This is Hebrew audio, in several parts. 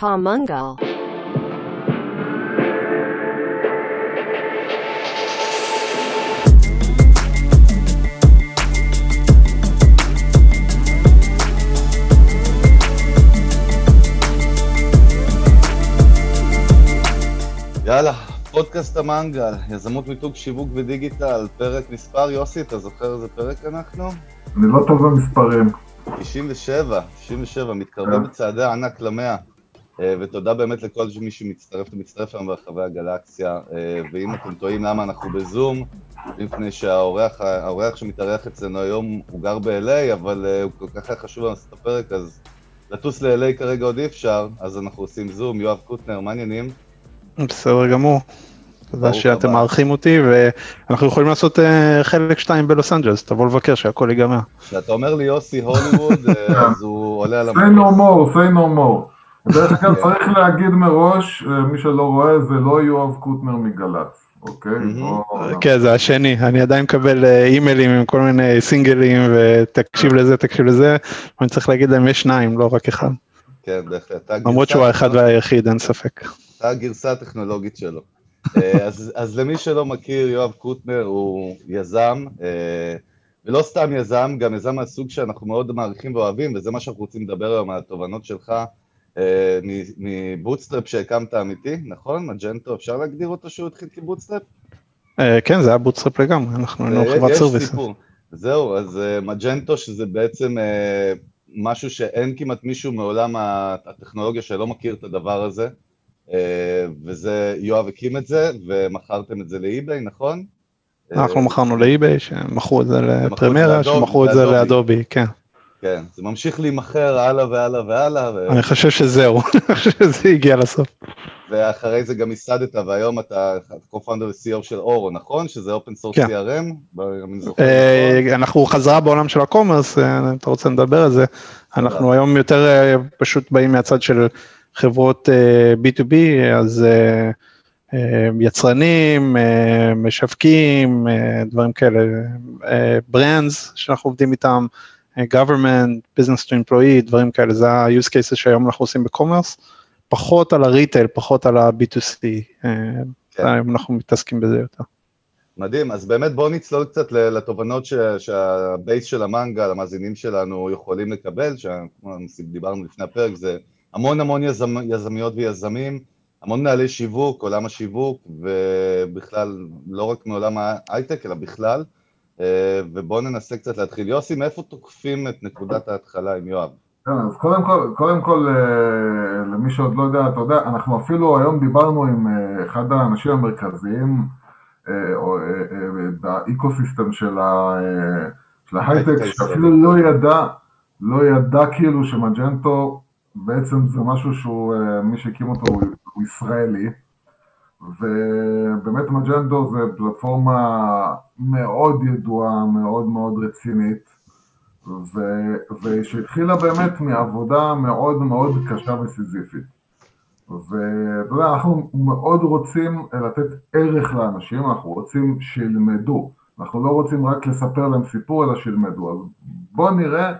Pamungal. יאללה, פודקאסט המנגל, יזמות מיתוג שיווק ודיגיטל, פרק מספר, יוסי, אתה זוכר איזה פרק אנחנו? אני לא טוב במספרים. 97, 97, מתקרב כן. בצעדי ענק למאה. אה, ותודה באמת לכל מי שמצטרף ומצטרף היום ברחבי הגלקסיה. אה, ואם אתם תוהים למה אנחנו בזום, לפני שהאורח האורח שמתארח אצלנו היום הוא גר ב-LA, אבל אה, הוא כל כך היה חשוב לנו לעשות את הפרק, אז לטוס ל-LA כרגע עוד אי אפשר, אז אנחנו עושים זום. יואב קוטנר, מה העניינים? בסדר גמור. תודה שאתם. מארחים אותי ואנחנו יכולים לעשות חלק 2 בלוס אנג'לס, תבוא לבקר שהכל ייגמר. כשאתה אומר לי יוסי הוליווד, אז הוא עולה על say no more, say no more. דרך כן. אגב, צריך להגיד מראש, אה, מי שלא רואה, זה לא יואב קוטנר מגל"צ, אוקיי? בוא- כן, זה השני, אני עדיין מקבל אה, אימיילים עם כל מיני סינגלים ותקשיב לזה, תקשיב לזה, ואני צריך להגיד להם יש שניים, לא רק אחד. כן, בהחלט. למרות שהוא האחד והיחיד, אין ספק. אתה הגרסה הטכנולוגית שלו. אה, אז, אז למי שלא מכיר, יואב קוטנר הוא יזם, אה, ולא סתם יזם, גם יזם מהסוג שאנחנו מאוד מעריכים ואוהבים, וזה מה שאנחנו רוצים לדבר היום, על התובנות שלך אה, מ bootstrap שהקמת אמיתי, נכון? מג'נטו, אפשר להגדיר אותו שהוא התחיל כ bootstrap? אה, כן, זה היה bootstrap לגמרי, אנחנו היינו אה, חברת service. זהו, אז אה, מג'נטו שזה בעצם אה, משהו שאין כמעט מישהו מעולם הטכנולוגיה שלא מכיר את הדבר הזה, אה, וזה, יואב הקים את זה, ומכרתם את זה לאי-ביי, נכון? אנחנו אה, מכרנו לאי-ביי, שמכרו את זה לאדוב- שמכרו את זה. לאדובי, כן. כן, זה ממשיך להימכר הלאה והלאה והלאה, ו- אני חושב שזהו, שזה הגיע לסוף. ואחרי זה גם ייסדת, והיום אתה co-founder ו-CEO של אורו, נכון? שזה open source כן. CRM, נכון. אה, אנחנו חזרה בעולם של הקומרס, אה, אתה רוצה לדבר על זה, אנחנו היום יותר אה, פשוט באים מהצד של חברות אה, B2B, אז יצרנים, משווקים, דברים כאלה, brands שאנחנו עובדים איתם, government, business to employee, דברים כאלה, זה ה-use cases שהיום אנחנו עושים ב commerce, פחות על ה retail, פחות על ה-B2C, אה, כן. היום אנחנו מתעסקים בזה יותר. מדהים, אז באמת בואו נצלול קצת לתובנות ש- שה base של המנגל, המאזינים שלנו יכולים לקבל, שכמו דיברנו לפני הפרק, זה המון המון יזמ, יזמיות ויזמים, המון מנהלי שיווק, עולם השיווק, ובכלל, לא רק מעולם ההייטק, אלא בכלל, ובואו ננסה קצת להתחיל. יוסי, מאיפה תוקפים את נקודת ההתחלה עם יואב? כן, אז קודם כל, קודם כל, אה, למי שעוד לא יודע, אתה יודע, אנחנו אפילו היום דיברנו עם אה, אחד האנשים המרכזיים אה, אה, אה, ב ecosystem של אה, ההייטק, שאפילו לא ידע, לא ידע כאילו שמג'נטו בעצם זה משהו שהוא, אה, מי שהקים אותו הוא ישראלי, ובאמת מג'נטו זה פלטפורמה מאוד ידועה, מאוד מאוד רצינית. ו- ושהתחילה באמת מעבודה מאוד מאוד קשה וסיזיפית. ואתה יודע, אנחנו מאוד רוצים לתת ערך לאנשים, אנחנו רוצים שילמדו. אנחנו לא רוצים רק לספר להם סיפור, אלא שילמדו. אז בואו נראה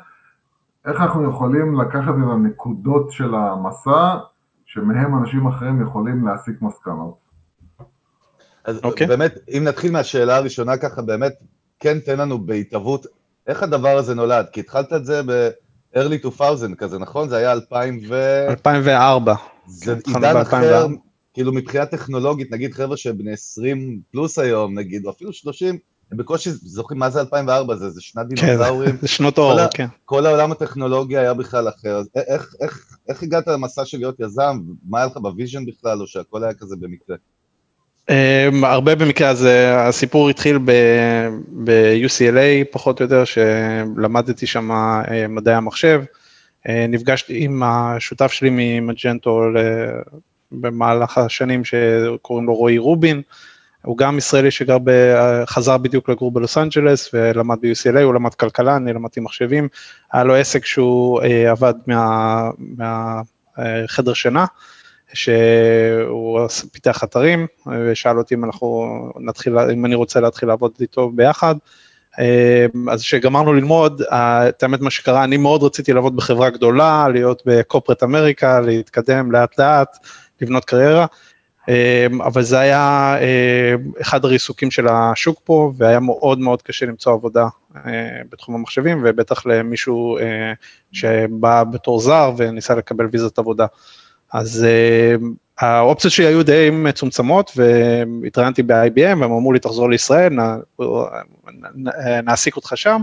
איך אנחנו יכולים לקחת את הנקודות של המסע, שמהם אנשים אחרים יכולים להסיק מסקנות. אז אוקיי. באמת, אם נתחיל מהשאלה הראשונה ככה, באמת, כן תן לנו בהתהוות, איך הדבר הזה נולד? כי התחלת את זה ב-early 2000 כזה, נכון? זה היה 2000 ו... 2004. זה כן, עידן אחר, 2004. כאילו מבחינה טכנולוגית, נגיד חבר'ה שבני 20 פלוס היום, נגיד, או אפילו 30, הם בקושי זוכרים מה זה 2004, זה, זה שנת כן, דינוזאורים. זה שנות אור, כן. כל העולם הטכנולוגי היה בכלל אחר, אז איך, איך, איך הגעת למסע של להיות יזם? מה היה לך ב vision בכלל, או שהכל היה כזה במקרה? Um, הרבה במקרה הזה, הסיפור התחיל ב-UCLA פחות או יותר, שלמדתי שם uh, מדעי המחשב. Uh, נפגשתי עם השותף שלי ממג'נטו ל- במהלך השנים שקוראים לו רועי רובין. הוא גם ישראלי שגר, ב, חזר בדיוק לגור בלוס אנג'לס ולמד ב-UCLA, הוא למד כלכלה, אני למדתי מחשבים. היה לו עסק שהוא עבד מה, מהחדר שינה. שהוא פיתח אתרים ושאל אותי אם אנחנו נתחיל, אם אני רוצה להתחיל לעבוד איתו ביחד. אז כשגמרנו ללמוד, את האמת מה שקרה, אני מאוד רציתי לעבוד בחברה גדולה, להיות בקופרט אמריקה, להתקדם לאט לאט, לבנות קריירה, אבל זה היה אחד הריסוקים של השוק פה, והיה מאוד מאוד קשה למצוא עבודה בתחום המחשבים, ובטח למישהו שבא בתור זר וניסה לקבל ויזת עבודה. אז האופציות שלי היו די מצומצמות והתראיינתי ב-IBM והם אמרו לי תחזור לישראל, נעסיק אותך שם,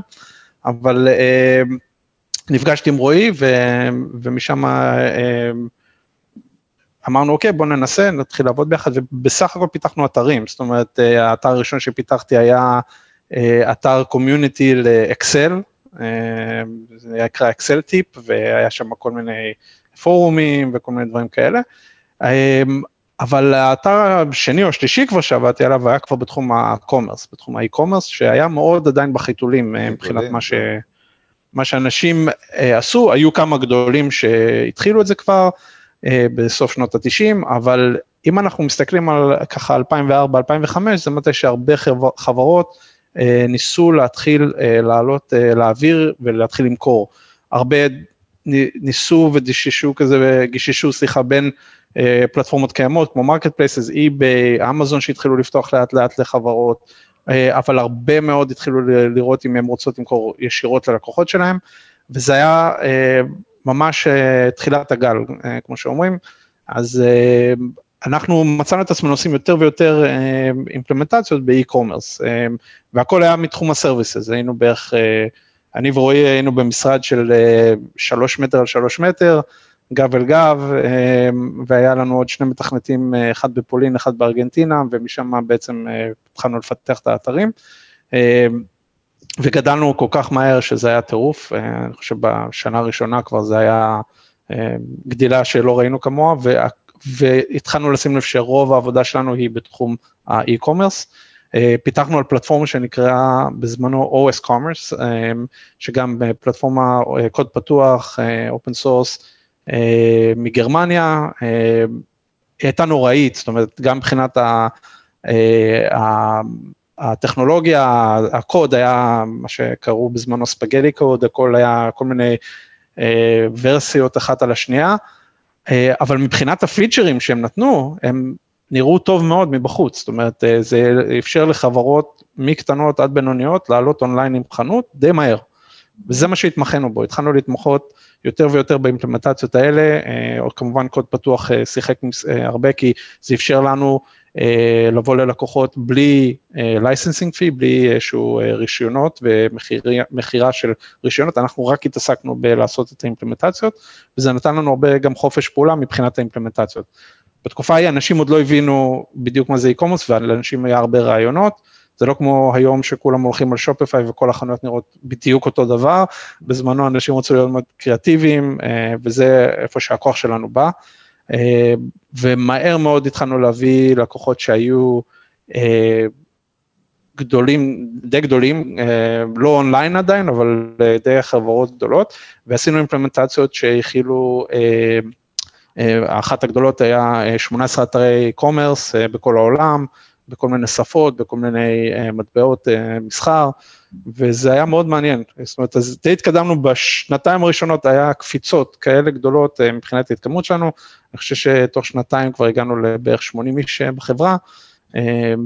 אבל נפגשתי עם רועי ומשם אמרנו אוקיי בוא ננסה, נתחיל לעבוד ביחד. ובסך הכל פיתחנו אתרים, זאת אומרת האתר הראשון שפיתחתי היה אתר קומיוניטי לאקסל, זה נקרא אקסל טיפ והיה שם כל מיני פורומים וכל מיני דברים כאלה. אמ, אבל האתר השני או השלישי כבר שעבדתי עליו היה כבר בתחום ה-commerce, בתחום ה-e-commerce, שהיה מאוד עדיין בחיתולים אה, מבחינת מה, ש... מה שאנשים אה, עשו, היו כמה גדולים שהתחילו את זה כבר אה, בסוף שנות ה-90, אבל אם אנחנו מסתכלים על ככה 2004-2005, זה מתי שהרבה חברות ניסו להתחיל לעלות לאוויר ולהתחיל למכור. הרבה ניסו וגיששו כזה, גיששו סליחה בין אה, פלטפורמות קיימות כמו marketplaces, eBay, אמזון שהתחילו לפתוח לאט לאט לחברות, אה, אבל הרבה מאוד התחילו לראות אם הם רוצות למכור ישירות ללקוחות שלהם, וזה היה אה, ממש תחילת הגל, כמו שאומרים, אז אנחנו מצאנו את עצמנו עושים יותר ויותר אימפלמנטציות באי-קומרס, והכל היה מתחום הסרוויסס, היינו בערך, אני ורועי היינו במשרד של שלוש מטר על שלוש מטר, גב אל גב, אמ, והיה לנו עוד שני מתכנתים, אה, אחד בפולין, אחד בארגנטינה, ומשם בעצם אה, התחלנו לפתח את האתרים. וגדלנו כל כך מהר שזה היה טירוף, אה, אני חושב בשנה הראשונה כבר זה היה גדילה שלא ראינו כמוה, והתחלנו לשים לב שרוב העבודה שלנו היא בתחום ה e-commerce. פיתחנו על פלטפורמה שנקראה בזמנו OS Commerce, שגם פלטפורמה קוד פתוח, open source, אה, מגרמניה, אה, הייתה נוראית, זאת אומרת, גם מבחינת ה... אה, הטכנולוגיה, הקוד היה מה שקראו בזמנו ספגלי קוד, הכל היה כל מיני ורסיות אחת על השנייה, אבל מבחינת הפיצ'רים שהם נתנו, הם נראו טוב מאוד מבחוץ, זאת אומרת, זה אפשר לחברות מקטנות עד בינוניות לעלות אונליין עם חנות די מהר, וזה מה שהתמחינו בו, התחלנו להתמחות יותר ויותר באימפלמנטציות האלה, אה, או כמובן קוד פתוח אה, שיחק אה, הרבה, כי זה אפשר לנו לבוא ללקוחות בלי licensing fee, בלי איזשהו רישיונות ומכירה של רישיונות, אנחנו רק התעסקנו בלעשות את ה implementations, וזה נתן לנו הרבה גם חופש פעולה מבחינת ה implementations. בתקופה ההיא אנשים עוד לא הבינו בדיוק מה זה e-commerce, ולאנשים היה הרבה רעיונות, זה לא כמו היום שכולם הולכים על Shopify וכל החנויות נראות בדיוק אותו דבר, בזמנו אנשים רצו להיות מאוד קריאטיביים, אה, וזה איפה שהכוח שלנו בא. אה, ומהר מאוד התחלנו להביא לקוחות שהיו אה, גדולים, די גדולים, לא אונליין עדיין, אבל די חברות גדולות, ועשינו אימפלמנטציות שהכילו, אחת הגדולות היה 18 אתרי קומרס בכל העולם, בכל מיני שפות, בכל מיני מטבעות מסחר, וזה היה מאוד מעניין. זאת אומרת, אז די התקדמנו בשנתיים הראשונות, היה קפיצות כאלה גדולות מבחינת ההתקדמות שלנו, אני חושב שתוך שנתיים כבר הגענו לבערך 80 איש בחברה.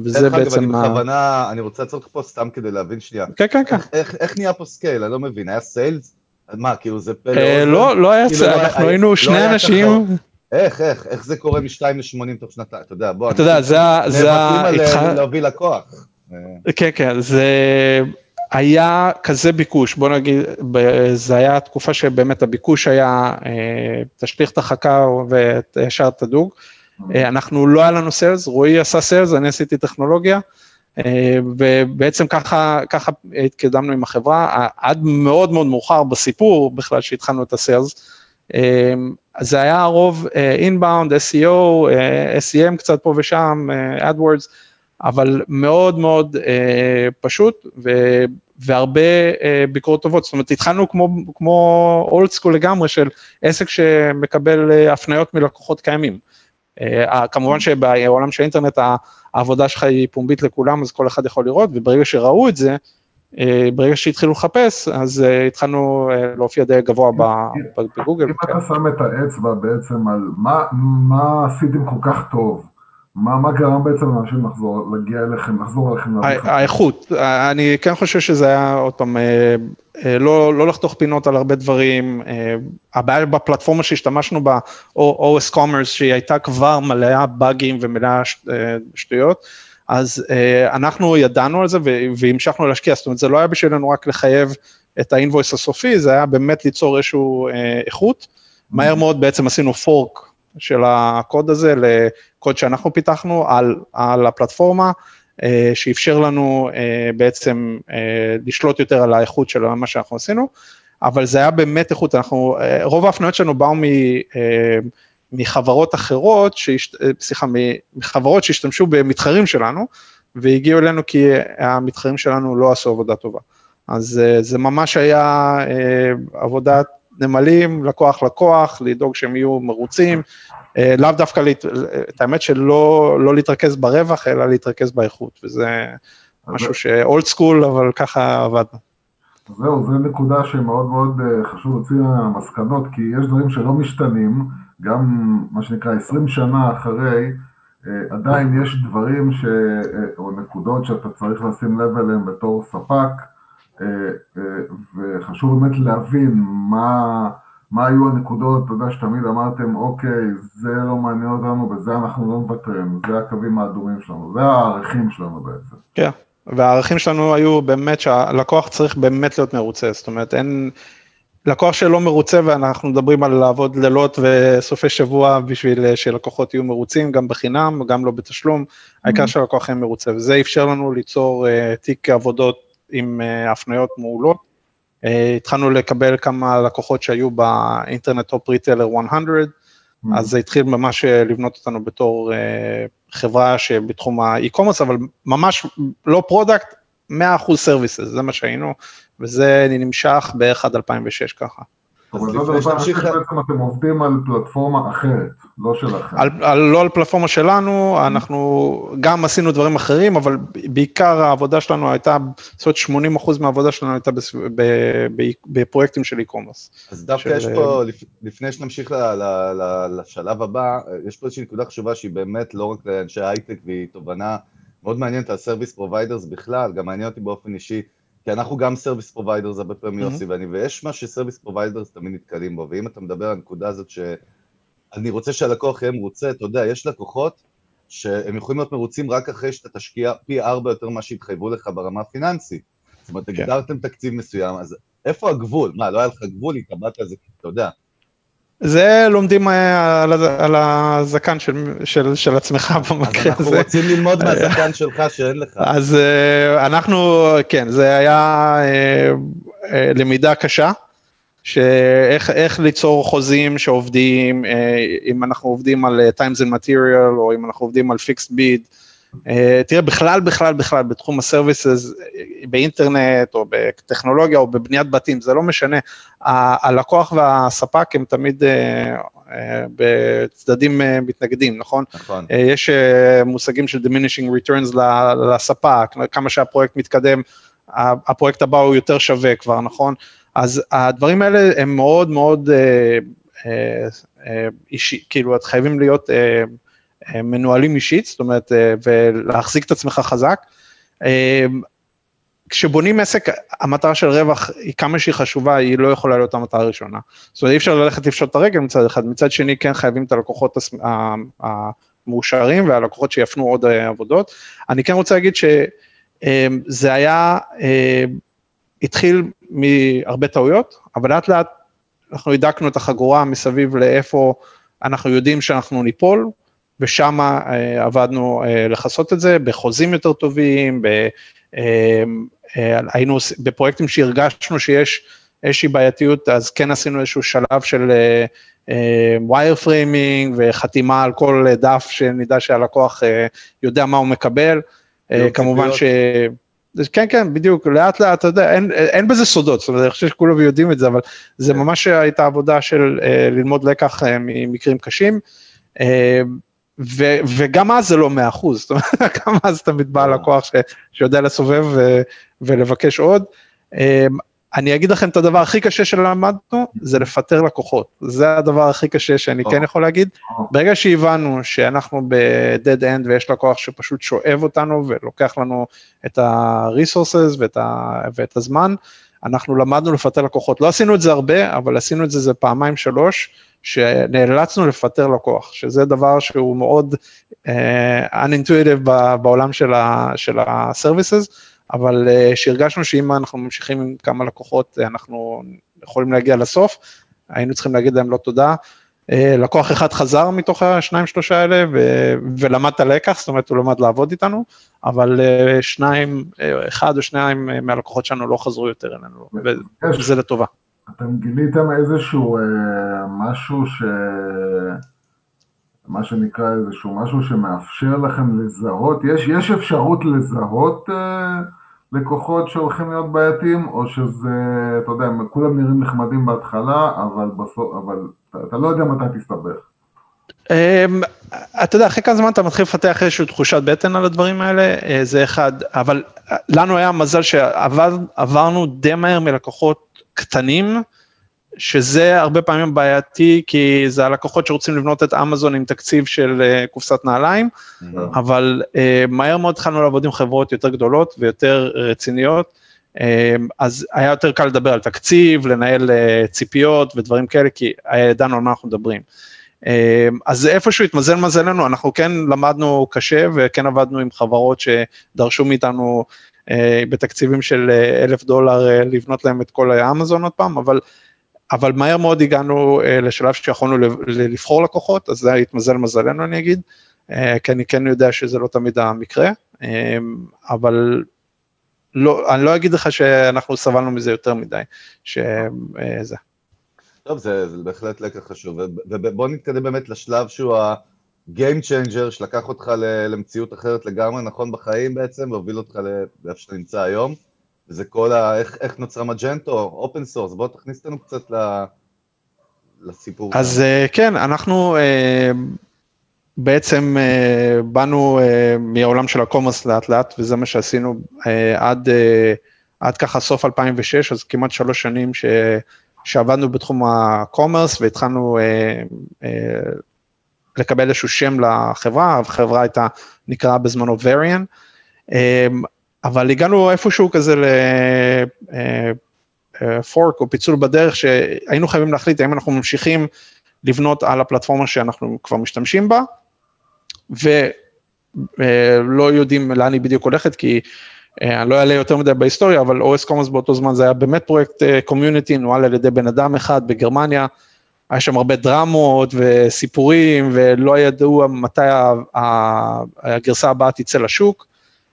וזה בעצם... אני בכוונה, אני רוצה לעצור אותך פה סתם כדי להבין שנייה. כן, כן, כן. איך נהיה פה scale? אני לא מבין, היה sales? מה, כאילו זה פלא? לא, לא היה כאילו, לא אנחנו היינו לא שני אנשים. איך, איך, איך זה קורה מ-2 ל-80 תוך שנתיים, אתה יודע, בוא, אתה יודע, זה ה... נאבקים על להביא לקוח. כן, כן, זה היה כזה ביקוש, בוא נגיד, זה היה תקופה שבאמת הביקוש היה, אה, תשליך את החכה וישר תדוג. אה, אנחנו, לא היה לנו סיילס, רועי עשה סיילס, אני עשיתי טכנולוגיה, אה, ובעצם ככה, ככה התקדמנו עם החברה, עד מאוד מאוד מאוחר בסיפור בכלל שהתחלנו את הסיילס. אז זה היה הרוב אינבאונד, uh, SEO, uh, SEM קצת פה ושם, uh, AdWords, אבל מאוד מאוד uh, פשוט ו, והרבה ביקורות טובות, זאת אומרת התחלנו כמו, כמו אולד סקול לגמרי של עסק שמקבל uh, הפניות מלקוחות קיימים. Uh, כמובן שבעולם של האינטרנט העבודה שלך היא פומבית לכולם, אז כל אחד יכול לראות, וברגע שראו את זה, ברגע שהתחילו לחפש, אז התחלנו להופיע די גבוה בגוגל. אם אתה שם את האצבע בעצם על מה, מה עשיתם כל כך טוב, מה, מה גרם בעצם לאנשים לחזור, להגיע אליכם, לחזור אליכם? האיכות, אני כן חושב שזה היה עוד פעם, לא, לא לחתוך פינות על הרבה דברים, הבעיה בפלטפורמה שהשתמשנו בה, או OS Commerce, שהיא הייתה כבר מלאה באגים ומלאה שטויות, אז אנחנו ידענו על זה והמשכנו להשקיע, זאת אומרת זה לא היה בשבילנו רק לחייב את האינבויס הסופי, זה היה באמת ליצור איזושהי איכות, מהר מאוד בעצם עשינו פורק של הקוד הזה לקוד שאנחנו פיתחנו על, על הפלטפורמה, שאפשר לנו בעצם לשלוט יותר על האיכות של מה שאנחנו עשינו, אבל זה היה באמת איכות, אנחנו, רוב ההפניות שלנו באו מ... מחברות אחרות, סליחה, מחברות שהשתמשו במתחרים שלנו, והגיעו אלינו כי המתחרים שלנו לא עשו עבודה טובה. אז זה ממש היה עבודת נמלים, לקוח לקוח, לדאוג שהם יהיו מרוצים, לאו דווקא, את האמת שלא לא להתרכז ברווח, אלא להתרכז באיכות, וזה משהו שאולד סקול, אבל ככה עבדנו. זהו, זו נקודה שמאוד מאוד חשוב להוציא מהמסקנות, כי יש דברים שלא משתנים, גם מה שנקרא 20 שנה אחרי, עדיין יש דברים ש... או נקודות שאתה צריך לשים לב אליהם בתור ספק, וחשוב באמת להבין מה, מה היו הנקודות, אתה יודע שתמיד אמרתם, אוקיי, זה לא מעניין אותנו, בזה אנחנו לא מוותרים, זה הקווים האדומים שלנו, זה הערכים שלנו בעצם. כן, והערכים שלנו היו באמת שהלקוח צריך באמת להיות מרוצה, זאת אומרת, אין... לקוח שלא מרוצה ואנחנו מדברים על לעבוד לילות וסופי שבוע בשביל שלקוחות יהיו מרוצים, גם בחינם, גם לא בתשלום, העיקר שהלקוח יהיה מרוצה, וזה אפשר לנו ליצור uh, תיק עבודות עם uh, הפניות מעולות. Uh, התחלנו לקבל כמה לקוחות שהיו באינטרנט top retailer 100, mm-hmm. אז זה התחיל ממש לבנות אותנו בתור חברה שבתחום ה e-commerce, אבל ממש לא product, 100% services, זה מה שהיינו, וזה נמשך בערך עד 2006 ככה. אבל לא בעצם אתם עובדים על פלטפורמה אחרת, לא שלכם. על, על, לא על פלטפורמה שלנו, אנחנו גם עשינו דברים אחרים, אבל בעיקר העבודה שלנו הייתה, זאת אומרת 80 אחוז מהעבודה שלנו הייתה בפרויקטים של e-commerce. אז דווקא של... יש פה, לפני שנמשיך ל, ל, ל, לשלב הבא, יש פה איזושהי נקודה חשובה שהיא באמת לא רק לאנשי הייטק והיא תובנה מאוד מעניינת על service providers בכלל, גם מעניין אותי באופן אישי. כי אנחנו גם service providers הרבה פעמים יוסי ואני, ויש מה ש service providers תמיד נתקלים בו, ואם אתה מדבר על הנקודה הזאת שאני רוצה שהלקוח יהיה מרוצה, אתה יודע, יש לקוחות שהם יכולים להיות מרוצים רק אחרי שאתה תשקיע פי ארבע יותר ממה שהתחייבו לך ברמה הפיננסית. זאת אומרת, כן. הגדרתם תקציב מסוים, אז איפה הגבול? מה, לא היה לך גבול, התאבדת על זה, אתה יודע. זה לומדים אה, על, על הזקן של, של, של עצמך במקרה הזה. אז אנחנו רוצים ללמוד מהזקן שלך שאין לך. אז אה, אנחנו, כן, זה היה אה, למידה קשה, שאיך ליצור חוזים שעובדים, אם אנחנו עובדים על times and material, או אם אנחנו עובדים על fixed bid, אה, תראה, בכלל, בכלל, בכלל, בתחום הסרוויסס, באינטרנט או בטכנולוגיה או בבניית בתים, זה לא משנה. הלקוח והספק הם תמיד אה, אה, בצדדים מתנגדים, נכון? נכון. יש מושגים של diminishing returns לספק, כמה שהפרויקט מתקדם, הפרויקט הבא הוא יותר שווה כבר, נכון? אז הדברים האלה הם מאוד מאוד אישי, כאילו, את חייבים להיות... מנוהלים אישית, זאת אומרת, אה, ולהחזיק את עצמך חזק. אה, כשבונים עסק, המטרה של רווח היא כמה שהיא חשובה, היא לא יכולה להיות המטרה הראשונה. זאת אומרת, אי אפשר ללכת לפשוט את הרגל מצד אחד, מצד שני כן חייבים את הלקוחות המאושרים והלקוחות שיפנו עוד אה, עבודות. אני כן רוצה להגיד שזה היה, התחיל מהרבה טעויות, אבל לאט לאט אנחנו הידקנו את החגורה מסביב לאיפה אנחנו יודעים שאנחנו ניפול, ושם אה, עבדנו אה, לכסות את זה בחוזים יותר טובים, ב, אה, היינו בפרויקטים שהרגשנו שיש איזושהי בעייתיות, אז כן עשינו איזשהו שלב של wireframing וחתימה על כל דף שנדע שהלקוח יודע מה הוא מקבל, כמובן ש... כן, כן, בדיוק, לאט לאט, אתה יודע, אין, אין בזה סודות, זאת אומרת, אני חושב שכולם יודעים את זה, אבל זה ממש הייתה עבודה של ללמוד לקח ממקרים קשים. ו, וגם אז זה לא 100%, זאת אומרת, גם אז תמיד בא לקוח ש, שיודע לסובב ו, ולבקש עוד. אני אגיד לכם את הדבר הכי קשה שלמדנו, זה לפטר לקוחות. זה הדבר הכי קשה שאני כן יכול להגיד. ברגע שהבנו שאנחנו ב-dead end ויש לקוח שפשוט שואב אותנו ולוקח לנו את ה-resources ואת, ה- ואת הזמן, אנחנו למדנו לפטר לקוחות. לא עשינו את זה הרבה, אבל עשינו את זה זה פעמיים שלוש, שנאלצנו לפטר לקוח, שזה דבר שהוא מאוד uh, unintuitive בעולם של ה-services. אבל uh, שהרגשנו שאם אנחנו ממשיכים עם כמה לקוחות, אנחנו יכולים להגיע לסוף, היינו צריכים להגיד להם לא תודה. Uh, לקוח אחד חזר מתוך השניים שלושה האלה ו- ולמד את הלקח, זאת אומרת הוא למד לעבוד איתנו, אבל uh, שניים, uh, אחד או שניים מהלקוחות שלנו לא חזרו יותר אלינו, וזה לטובה. אתם גיליתם איזשהו uh, משהו ש... מה שנקרא איזשהו משהו שמאפשר לכם לזהות, יש, יש אפשרות לזהות אה, לקוחות שהולכים להיות בעייתיים, או שזה, אתה יודע, כולם נראים נחמדים בהתחלה, אבל בסוף, אבל אתה, לא יודע מתי תסתבך. Um, אתה יודע, אחרי כמה זמן אתה מתחיל לפתח איזושהי תחושת בטן על הדברים האלה, uh, זה אחד, אבל לנו היה מזל שעברנו די מהר מלקוחות קטנים, שזה הרבה פעמים בעייתי, כי זה הלקוחות שרוצים לבנות את אמזון עם תקציב של uh, קופסת נעליים, mm-hmm. אבל מהר מאוד התחלנו לעבוד עם חברות יותר גדולות ויותר רציניות, אז היה יותר קל לדבר על תקציב, לנהל uh, ציפיות ודברים כאלה, כי ידענו על מה אנחנו מדברים. Uh, אז איפשהו התמזל מזלנו, אנחנו כן למדנו קשה וכן עבדנו עם חברות שדרשו מאיתנו uh, בתקציבים של אלף דולר לבנות להם את כל האמזון עוד פעם, אבל אבל מהר מאוד הגענו לשלב שיכולנו לבחור לקוחות, אז זה התמזל מזלנו אני אגיד, כי אני כן יודע שזה לא תמיד המקרה, uh, אבל לא, אני לא אגיד לך שאנחנו סבלנו מזה יותר מדי, שזה. טוב, זה, זה בהחלט לקח חשוב, ובוא נתקדם באמת לשלב שהוא ה-game changer, שלקח אותך למציאות אחרת לגמרי, נכון בחיים בעצם, והוביל אותך לאיפה שאתה נמצא היום. זה כל ה... איך, איך נוצרה Magento, open source, בוא תכניס אותנו קצת ל... לסיפור. אז uh, כן, אנחנו uh, בעצם uh, באנו uh, מהעולם של ה commerce לאט לאט, וזה מה שעשינו uh, עד, עד ככה סוף 2006, אז כמעט שלוש שנים ש... שעבדנו בתחום ה commerce והתחלנו לקבל איזשהו שם לחברה, החברה הייתה נקראה בזמנו Varien. אבל הגענו איפשהו כזה לפורק או פיצול בדרך שהיינו חייבים להחליט האם אנחנו ממשיכים לבנות על הפלטפורמה שאנחנו כבר משתמשים בה, ולא יודעים לאן היא בדיוק הולכת, כי אני לא אעלה יותר מדי בהיסטוריה, אבל OS Commons באותו זמן זה היה באמת פרויקט קומיוניטי, נוהל על ידי בן אדם אחד בגרמניה, היה שם הרבה דרמות וסיפורים, ולא ידעו מתי הגרסה הבאה תצא לשוק.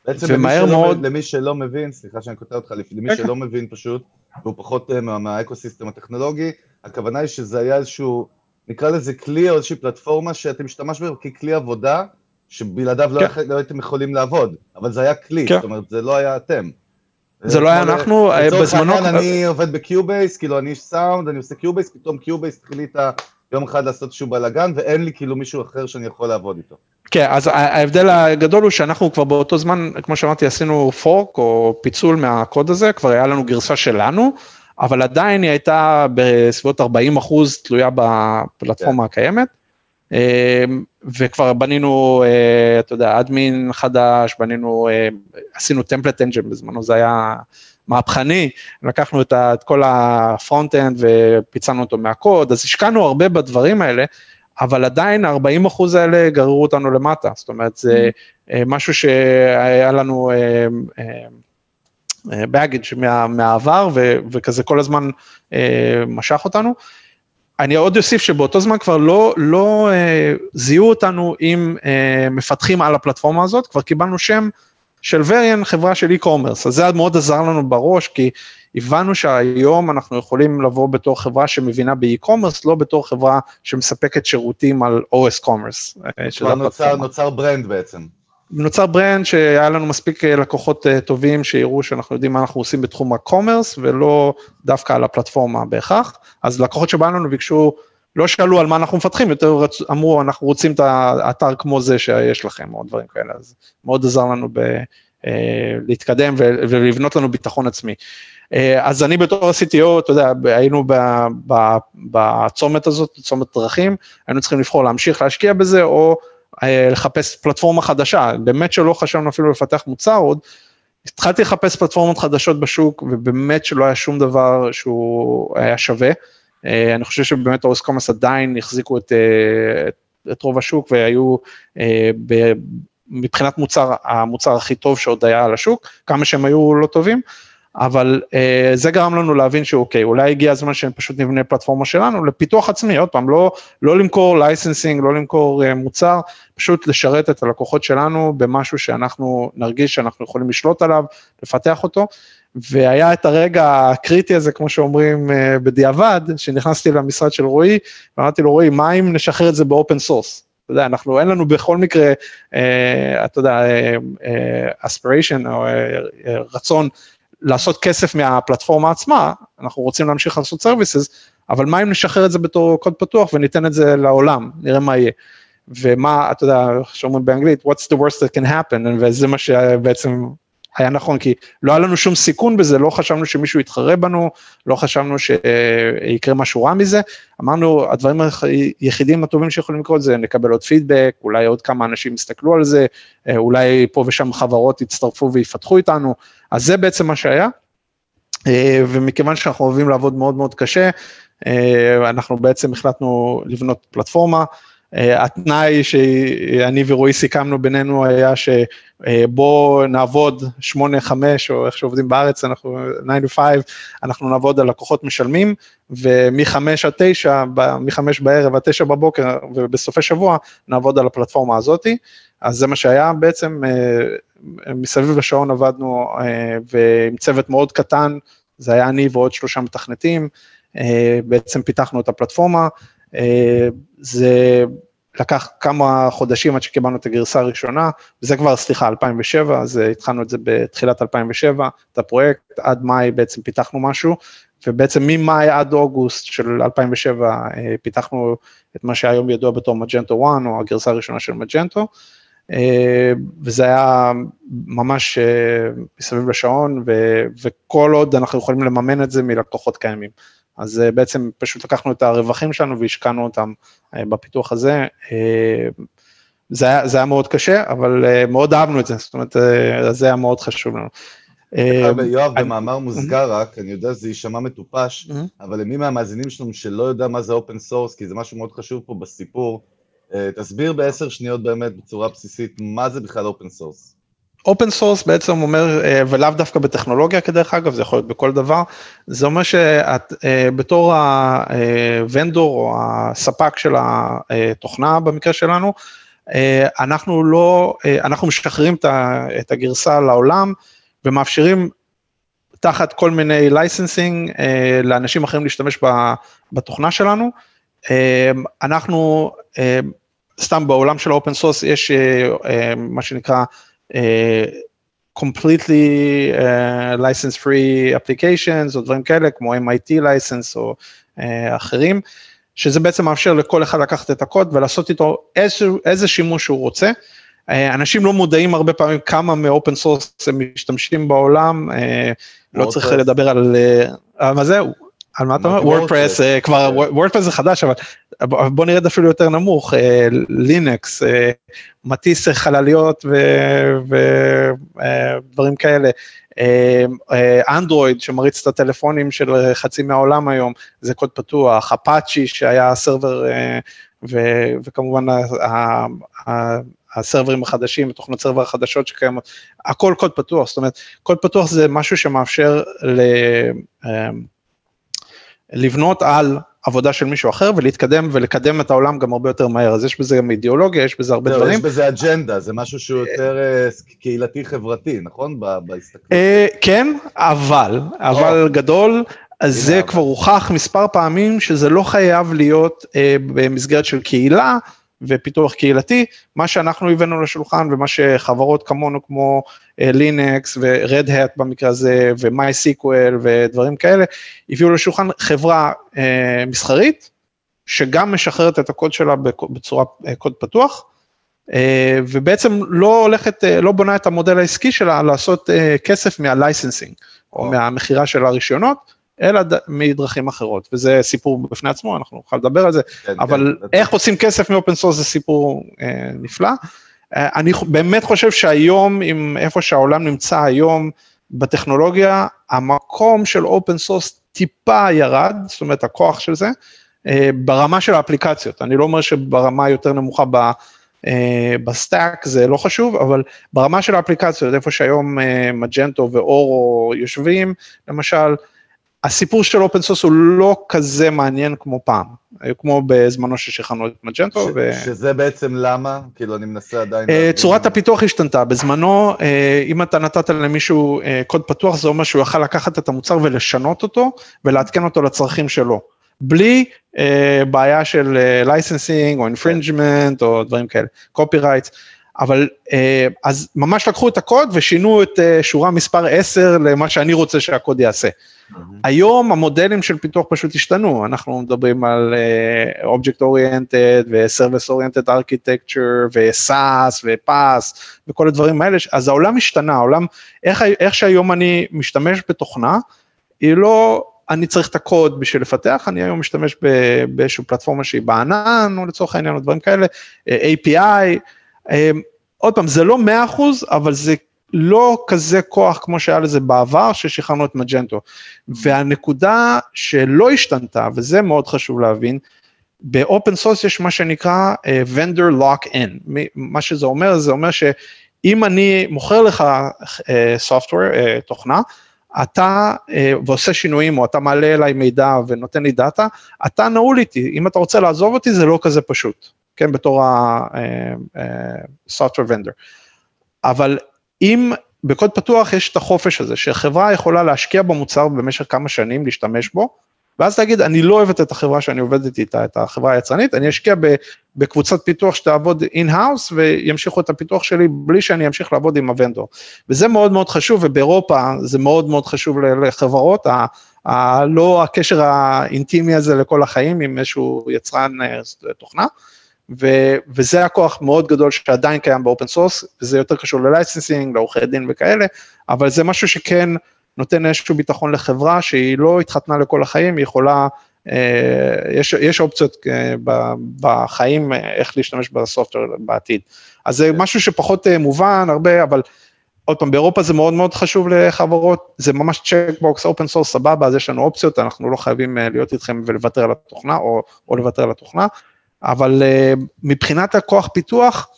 בעצם ומהר למי מאוד... למי שלא מבין, סליחה שאני קוטע אותך, למי כן, שלא. מבין פשוט, והוא פחות מה ecosystem הטכנולוגי, הכוונה היא שזה היה איזשהו, נקרא לזה כלי או איזושהי פלטפורמה שאתם השתמשתם בו ככלי עבודה, שבלעדיו לא כן. לא, לא הייתם יכולים לעבוד, אבל זה היה כלי, כן. זאת אומרת, זה לא היה אתם. זה לא היה אנחנו, אה, בזמנו... לצורך העניין אני עובד ב Cubase, כאילו אני איש סאונד, אני עושה Cubase, פתאום Cubase התחיל איתה יום אחד לעשות איזשהו בלאגן, ואין לי כאילו מישהו אחר שאני יכול לעבוד איתו. כן, אז ההבדל הגדול הוא שאנחנו כבר באותו זמן, כמו שאמרתי, עשינו fork או פיצול מהקוד הזה, כבר היה לנו גרסה שלנו, אבל עדיין היא הייתה בסביבות 40 אחוז תלויה בפלטפורמה כן. הקיימת, אמ, וכבר בנינו, אה, אתה יודע, admin חדש, בנינו, אה, עשינו template engine בזמנו, זה היה מהפכני, לקחנו את, את כל ה front-end ופיצלנו אותו מהקוד, אז השקענו הרבה בדברים האלה, אבל עדיין 40 אחוז האלה גררו אותנו למטה, זאת אומרת זה mm-hmm. משהו שהיה לנו באגג' מה, מהעבר ו, וכזה כל הזמן משך אותנו. אני עוד אוסיף שבאותו זמן כבר לא, לא זיהו אותנו עם מפתחים על הפלטפורמה הזאת, כבר קיבלנו שם של וריאן, חברה של e-commerce, אז זה מאוד עזר לנו בראש, כי הבנו שהיום אנחנו יכולים לבוא בתור חברה שמבינה ב-e-commerce, לא בתור חברה שמספקת שירותים על OS commerce. אה, כבר נוצר, נוצר brand בעצם. נוצר brand שהיה לנו מספיק אה, לקוחות אה, טובים שיראו שאנחנו יודעים מה אנחנו עושים בתחום ה-commerce ולא דווקא על הפלטפורמה בהכרח, אז לקוחות שבאו לנו ביקשו לא שאלו על מה אנחנו מפתחים, יותר רצ... אמרו, אנחנו רוצים את האתר כמו זה שיש לכם, או דברים כאלה, אז מאוד עזר לנו ב, אה, להתקדם ולבנות לנו ביטחון עצמי. אז אני בתור ה-CTO, אתה יודע, היינו בצומת הזאת, צומת דרכים, היינו צריכים לבחור להמשיך להשקיע בזה, או לחפש פלטפורמה חדשה, באמת שלא חשבנו אפילו לפתח מוצר עוד, התחלתי לחפש פלטפורמות חדשות בשוק, ובאמת שלא היה שום דבר שהוא היה שווה. אה, אני חושב שבאמת אורס קומאס עדיין החזיקו את, את, את רוב השוק והיו ב, מבחינת מוצר, המוצר הכי טוב שעוד היה על השוק, כמה שהם היו לא טובים, אבל uh, זה גרם לנו להבין שאוקיי, אולי הגיע הזמן שפשוט נבנה פלטפורמה שלנו לפיתוח עצמי, עוד פעם, לא, לא למכור licensing, לא למכור uh, מוצר, פשוט לשרת את הלקוחות שלנו במשהו שאנחנו נרגיש שאנחנו יכולים לשלוט עליו, לפתח אותו, והיה את הרגע הקריטי הזה, כמו שאומרים uh, בדיעבד, שנכנסתי למשרד של רועי, ואמרתי לו, רועי, מה אם נשחרר את זה ב open source? אתה יודע, אנחנו, אין לנו בכל מקרה, אה, אתה יודע, אספיריישן אה, או אה, רצון לעשות כסף מהפלטפורמה עצמה, אנחנו רוצים להמשיך לעשות סרוויסס, אבל מה אם נשחרר את זה בתור קוד פתוח וניתן את זה לעולם, נראה מה יהיה. ומה, אתה יודע, שאומרים באנגלית, what's the worst that can happen, וזה מה שבעצם היה נכון, כי לא היה לנו שום סיכון בזה, לא חשבנו שמישהו יתחרה בנו, לא חשבנו שיקרה משהו רע מזה, אמרנו, הדברים היחידים הטובים שיכולים לקרות זה נקבל עוד פידבק, אולי עוד כמה אנשים יסתכלו על זה, אולי פה ושם חברות יצטרפו ויפתחו איתנו, אז זה בעצם מה שהיה, ומכיוון שאנחנו אוהבים לעבוד מאוד מאוד קשה, אנחנו בעצם החלטנו לבנות פלטפורמה, התנאי שאני ורועי סיכמנו בינינו היה שבוא נעבוד 8-5 או איך שעובדים בארץ, אנחנו 9 to 5, אנחנו נעבוד על לקוחות משלמים ומ-5 עד 9, מ-5 בערב עד 9 בבוקר ובסופי שבוע נעבוד על הפלטפורמה הזאתי, אז זה מה שהיה. בעצם, אה, מסביב לשעון עבדנו אה, ועם צוות מאוד קטן, זה היה אני ועוד שלושה מתכנתים, בעצם פיתחנו את הפלטפורמה, אה, זה לקח כמה חודשים עד שקיבלנו את הגרסה הראשונה, וזה כבר, סליחה, 2007, אז אה, התחלנו את זה בתחילת 2007, את הפרויקט, עד מאי בעצם פיתחנו משהו, ובעצם ממאי עד אוגוסט של 2007 אה, פיתחנו את מה שהיום ידוע בתור מג'נטו 1, או הגרסה הראשונה של מג'נטו, וזה היה ממש מסביב לשעון, וכל עוד אנחנו יכולים לממן את זה מלקוחות קיימים. אז אה, בעצם פשוט לקחנו את הרווחים שלנו והשקענו אותם אה, בפיתוח הזה. אה, זה היה, זה היה מאוד קשה, אבל מאוד אהבנו את זה, זאת אומרת, זה היה מאוד חשוב לנו. יואב, במאמר מוסגר רק, אני יודע שזה יישמע מטופש, אבל למי מהמאזינים שלנו שלא יודע מה זה open source, כי זה משהו מאוד חשוב פה בסיפור, תסביר בעשר שניות באמת בצורה בסיסית, מה זה בכלל open source. open source בעצם אומר, אה, ולאו דווקא בטכנולוגיה כדרך אגב, זה יכול להיות בכל דבר, זה אומר שאת אה, בתור ה vendor או הספק של התוכנה במקרה שלנו, אה, אנחנו לא, אנחנו משחררים את הגרסה לעולם ומאפשרים תחת כל מיני licensing לאנשים אחרים להשתמש בתוכנה שלנו. אנחנו, סתם בעולם של ה open source יש מה שנקרא, completely uh, license free applications או דברים כאלה כמו MIT license או uh, אחרים, שזה בעצם מאפשר לכל אחד לקחת את הקוד ולעשות איתו איזה, איזה שימוש שהוא רוצה. Uh, אנשים לא מודעים הרבה פעמים כמה מ open source הם משתמשים בעולם, לא צריך לדבר על, uh, מה זה, על מה אתה אומר? WordPress, אה, כבר WordPress. זה חדש, אבל בוא נרד אפילו יותר נמוך, לינקס, אה, אה, מטיס חלליות ודברים כאלה. אנדרואיד שמריץ את הטלפונים של חצי מהעולם היום, זה קוד פתוח, אפאצ'י שהיה server, וכמובן הסרברים החדשים, תוכנות סרבר החדשות שקיימות, הכל קוד פתוח, זאת אומרת, קוד פתוח זה משהו שמאפשר ל... לבנות על עבודה של מישהו אחר ולהתקדם ולקדם את העולם גם הרבה יותר מהר, אז יש בזה גם אידיאולוגיה, יש בזה הרבה לא, דברים. יש בזה אג'נדה, זה משהו שהוא יותר אה, קהילתי חברתי, נכון? בהסתכלות. אה, כן, אבל, אבל גדול, אז זה כבר הוכח מספר פעמים שזה לא חייב להיות אה, במסגרת של קהילה, ופיתוח קהילתי, מה שאנחנו הבאנו לשולחן ומה שחברות כמונו כמו לינקס ו-Red Hat במקרה הזה ו-MySQL ודברים כאלה, הביאו לשולחן חברה אה, מסחרית, שגם משחררת את הקוד שלה בצורה קוד פתוח, ובעצם לא הולכת, לא בונה את המודל העסקי שלה לעשות כסף מה licensing, או מהמכירה של הרישיונות, אלא מדרכים אחרות, וזה סיפור בפני עצמו, אנחנו נוכל לדבר על זה, כן, אבל כן, איך עושים כסף מ open source זה סיפור אה, נפלא. אה, אני באמת חושב שהיום, עם איפה שהעולם נמצא היום בטכנולוגיה, המקום של open source טיפה ירד, זאת אומרת הכוח של זה, אה, ברמה של האפליקציות, אני לא אומר שברמה יותר נמוכה ב... אה, ב stack זה לא חשוב, אבל ברמה של האפליקציות, איפה שהיום אה, Magento ו Oro יושבים, למשל, הסיפור של open source הוא לא כזה מעניין כמו פעם, כמו בזמנו ששחררנו את Magento. ש, ו... שזה בעצם למה? כאילו אני מנסה עדיין... Uh, צורת הפיתוח השתנתה, בזמנו uh, אם אתה נתת למישהו uh, קוד פתוח זה אומר שהוא יכל לקחת את המוצר ולשנות אותו ולעדכן אותו לצרכים שלו, בלי uh, בעיה של licensing uh, או infringement או דברים כאלה, copyrights. אבל אז ממש לקחו את הקוד ושינו את שורה מספר 10 למה שאני רוצה שהקוד יעשה. היום המודלים של פיתוח פשוט השתנו, אנחנו מדברים על Object Oriented ו-Service Oriented Architecture ו-SAS ו-PAS וכל הדברים האלה, אז העולם השתנה, העולם, איך, איך שהיום אני משתמש בתוכנה, היא לא, אני צריך את הקוד בשביל לפתח, אני היום משתמש באיזושהי פלטפורמה שהיא בענן, או לצורך העניין, או דברים כאלה, אה, API, um, עוד פעם, זה לא 100%, אבל זה לא כזה כוח כמו שהיה לזה בעבר, ששחררנו את Magento. והנקודה שלא השתנתה, וזה מאוד חשוב להבין, ב open source יש מה שנקרא uh, vendor lock in, מה שזה אומר, זה אומר שאם אני מוכר לך uh, software, uh, תוכנה, אתה uh, ועושה שינויים או אתה מעלה אליי מידע ונותן לי דאטה, אתה נעול איתי, אם אתה רוצה לעזוב אותי זה לא כזה פשוט, כן, בתור ה-software vendor. אבל אם בקוד פתוח יש את החופש הזה, שחברה יכולה להשקיע במוצר במשך כמה שנים, להשתמש בו, ואז להגיד, אני לא אוהבת את החברה שאני עובדת איתה, את החברה היצרנית, אני אשקיע בקבוצת פיתוח שתעבוד in-house וימשיכו את הפיתוח שלי בלי שאני אמשיך לעבוד עם ה vendor. וזה מאוד מאוד חשוב, ובאירופה זה מאוד מאוד חשוב לחברות, ה, ה, לא הקשר האינטימי הזה לכל החיים עם איזשהו יצרן אה, תוכנה. ו, וזה הכוח מאוד גדול שעדיין קיים ב open source, וזה יותר קשור ל licensing, לעורכי דין וכאלה, אבל זה משהו שכן נותן איזשהו ביטחון לחברה שהיא לא התחתנה לכל החיים, היא יכולה, אה, יש, יש אופציות אה, בחיים איך להשתמש ב software בעתיד. אז זה משהו שפחות אה, מובן הרבה, אבל עוד פעם, באירופה זה מאוד מאוד חשוב לחברות, זה ממש checkbox, open source, סבבה, אז יש לנו אופציות, אנחנו לא חייבים להיות איתכם ולוותר על התוכנה, או, או לוותר על התוכנה. אבל uh, מבחינת הכוח פיתוח,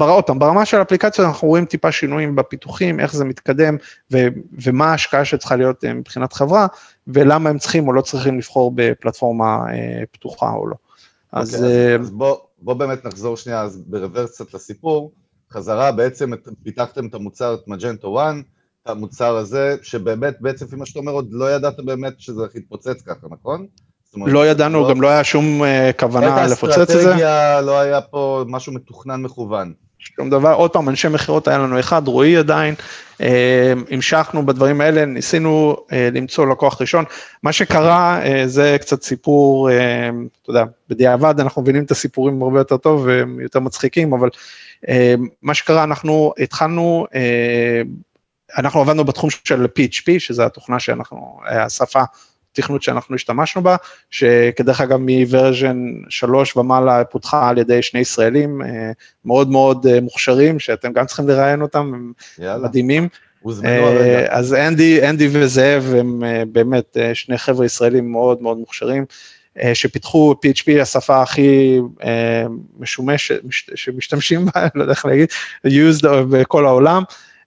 עוד פעם, ברמה של האפליקציות אנחנו רואים טיפה שינויים בפיתוחים, איך זה מתקדם ו, ומה ההשקעה שצריכה להיות uh, מבחינת חברה, ולמה הם צריכים או לא צריכים לבחור בפלטפורמה uh, פתוחה או לא. Okay, אז, אוקיי, אז, אז בוא, בוא באמת נחזור שנייה אז ברוורס קצת לסיפור, חזרה בעצם פיתחתם את המוצר, את מג'נטו 1, את המוצר הזה, שבאמת בעצם לפי מה שאתה אומר עוד לא ידעת באמת שזה הולך להתפוצץ ככה, נכון? לא ידענו, לא... גם לא היה שום uh, כוונה לפוצץ את זה. אסטרטגיה, לא היה פה משהו מתוכנן מכוון. שום דבר, עוד פעם, אנשי מכירות היה לנו אחד, רועי עדיין, uh, המשכנו בדברים האלה, ניסינו uh, למצוא לקוח ראשון. מה שקרה, uh, זה קצת סיפור, uh, אתה יודע, בדיעבד אנחנו מבינים את הסיפורים הרבה יותר טוב והם יותר מצחיקים, אבל uh, מה שקרה, אנחנו התחלנו, אנחנו עבדנו בתחום של PHP, שזה התוכנה שאנחנו, השפה תכנות שאנחנו השתמשנו בה, שכדרך אגב מוורז'ן 3 ומעלה פותחה על ידי שני ישראלים אה, מאוד מאוד אה, מוכשרים, שאתם גם צריכים לראיין אותם, הם יאללה. מדהימים. אה, אז אנדי, אנדי וזאב הם באמת שני חבר'ה ישראלים מאוד מאוד מוכשרים, שפיתחו PHP השפה הכי משומשת, שמשתמשים בה, לא יודע איך להגיד, used בכל העולם.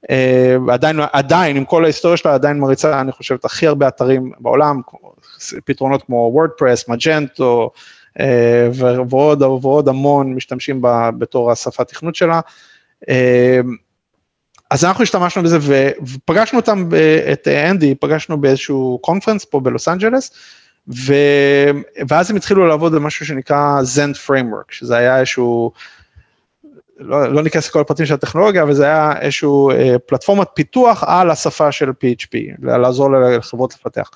אה, עדיין, עדיין, עם כל ההיסטוריה שלה, עדיין מריצה, אני חושבת, הכי הרבה אתרים בעולם, פתרונות כמו וורדפרס, מג'נטו, אה, ועוד, ועוד המון משתמשים בה בתור השפת תכנות שלה. אה, אז אנחנו השתמשנו בזה ופגשנו אותם, את אנדי, פגשנו באיזשהו קונפרנס פה בלוס אנג'לס. ואז הם התחילו לעבוד על משהו שנקרא Zend Framework, שזה היה איזשהו לא, לא ניכנס לכל הפרטים של הטכנולוגיה, אבל זה היה איזשהו אה, פלטפורמת פיתוח על השפה של PHP, לעזור לחברות לפתח.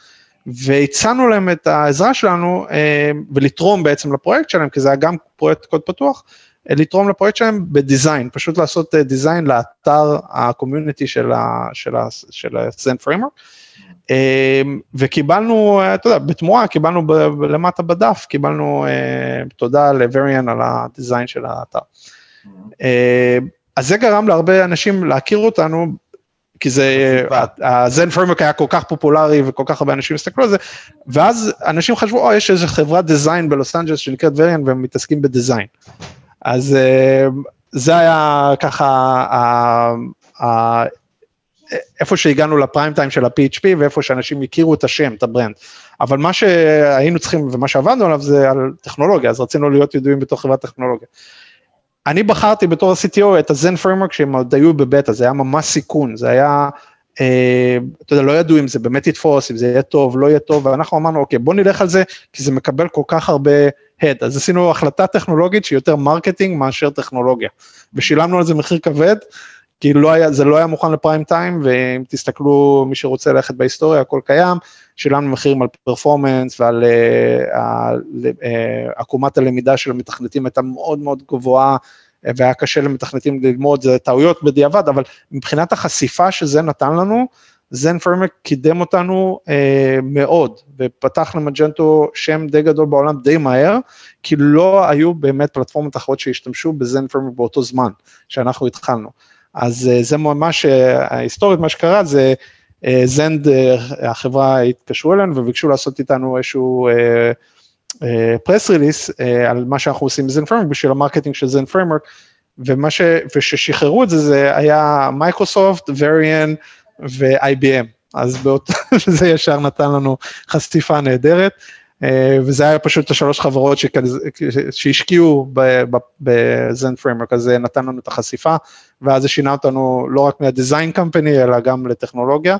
והצענו להם את העזרה שלנו אה, ולתרום בעצם לפרויקט שלהם, כי זה היה גם פרויקט קוד פתוח, אה, לתרום לפרויקט שלהם בדיזיין, פשוט לעשות דיזיין לאתר הקומיוניטי של ה-Zen Framework. וקיבלנו, אתה יודע, בתמורה קיבלנו למטה בדף, קיבלנו תודה ל-Varian על הדיזיין של האתר. אז זה גרם להרבה אנשים להכיר אותנו כי זה, ה Zend Framework היה כל כך פופולרי וכל כך הרבה אנשים הסתכלו על זה, ואז אנשים חשבו, או, יש איזה חברת design בלוס אנג'לס שנקראת Varien והם מתעסקים ב design. אז אה, זה היה ככה, איפה שהגענו ל prime time של ה-PHP ואיפה שאנשים הכירו את השם, את ה brand. אבל מה שהיינו צריכים ומה שעבדנו עליו זה על טכנולוגיה, אז רצינו להיות ידועים בתור חברת טכנולוגיה. אני בחרתי בתור ה-CTO את ה-Zend Framework שהם עוד היו בבטא, זה היה ממש סיכון, זה היה, אה, אתה יודע, לא ידעו אם זה באמת יתפוס, אם זה יהיה טוב, לא יהיה טוב, ואנחנו אמרנו, אוקיי, בוא נלך על זה, כי זה מקבל כל כך הרבה הד, אז עשינו החלטה טכנולוגית שהיא יותר marketing מאשר טכנולוגיה, ושילמנו על זה מחיר כבד, כי לא היה, זה לא היה מוכן ל prime time, ואם תסתכלו, מי שרוצה ללכת בהיסטוריה, הכל קיים, שילמנו מחירים על performance ועל uh, עקומת הלמידה של המתכנתים הייתה מאוד מאוד גבוהה, והיה קשה למתכנתים ללמוד, זה טעויות בדיעבד, אבל מבחינת החשיפה שזה נתן לנו, זן פרמק קידם אותנו אה, מאוד, ופתח למג'נטו שם די גדול בעולם די מהר, כי לא היו באמת פלטפורמות אחרות שהשתמשו בזן פרמק באותו זמן שאנחנו התחלנו. אז אה, זה ממש, אה, ההיסטורית, מה שקרה זה, אה, זנד, אה, החברה התקשרו אלינו וביקשו לעשות איתנו איזשהו press אה, release אה, על מה שאנחנו עושים ב Zend Framework בשביל ה marketing של Zend Framework, ומה. וששחררו את זה, זה היה מייקרוסופט, Varien ו-IBM. אז באות... זה ישר נתן לנו חשיפה נהדרת, אה, וזה היה פשוט השלוש חברות שהשקיעו ב Zend Framework, אז זה נתן לנו את החשיפה, ואז זה שינה אותנו לא רק מה design company, אלא גם לטכנולוגיה.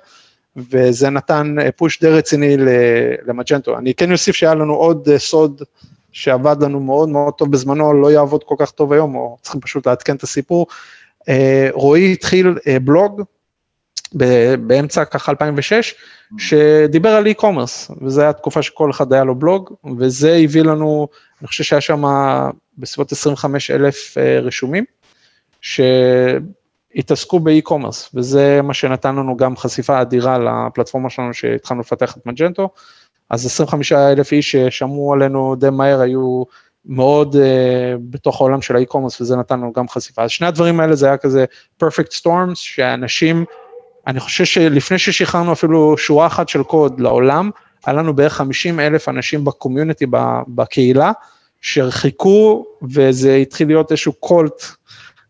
וזה נתן פוש די רציני למג'נטו. אני כן אוסיף שהיה לנו עוד סוד שעבד לנו מאוד מאוד טוב בזמנו, לא יעבוד כל כך טוב היום, או צריכים פשוט לעדכן את הסיפור. אה, רועי התחיל אה, בלוג באמצע ככה 2006, שדיבר על e-commerce, וזו הייתה תקופה שכל אחד היה לו בלוג, וזה הביא לנו, אני חושב שהיה שם בסביבות 25 אלף אה, רשומים, ש... התעסקו ב e-commerce, וזה מה שנתן לנו גם חשיפה אדירה לפלטפורמה שלנו שהתחלנו לפתח את Magento, אז 25 אלף איש ששמעו עלינו די מהר היו מאוד uh, בתוך העולם של ה e-commerce, וזה נתן לנו גם חשיפה. אז שני הדברים האלה זה היה כזה perfect storms, שאנשים, אני חושב שלפני ששחררנו אפילו שורה אחת של קוד לעולם, היה לנו בערך 50 אלף אנשים ב community, בקהילה, שחיכו, וזה התחיל להיות איזשהו קולט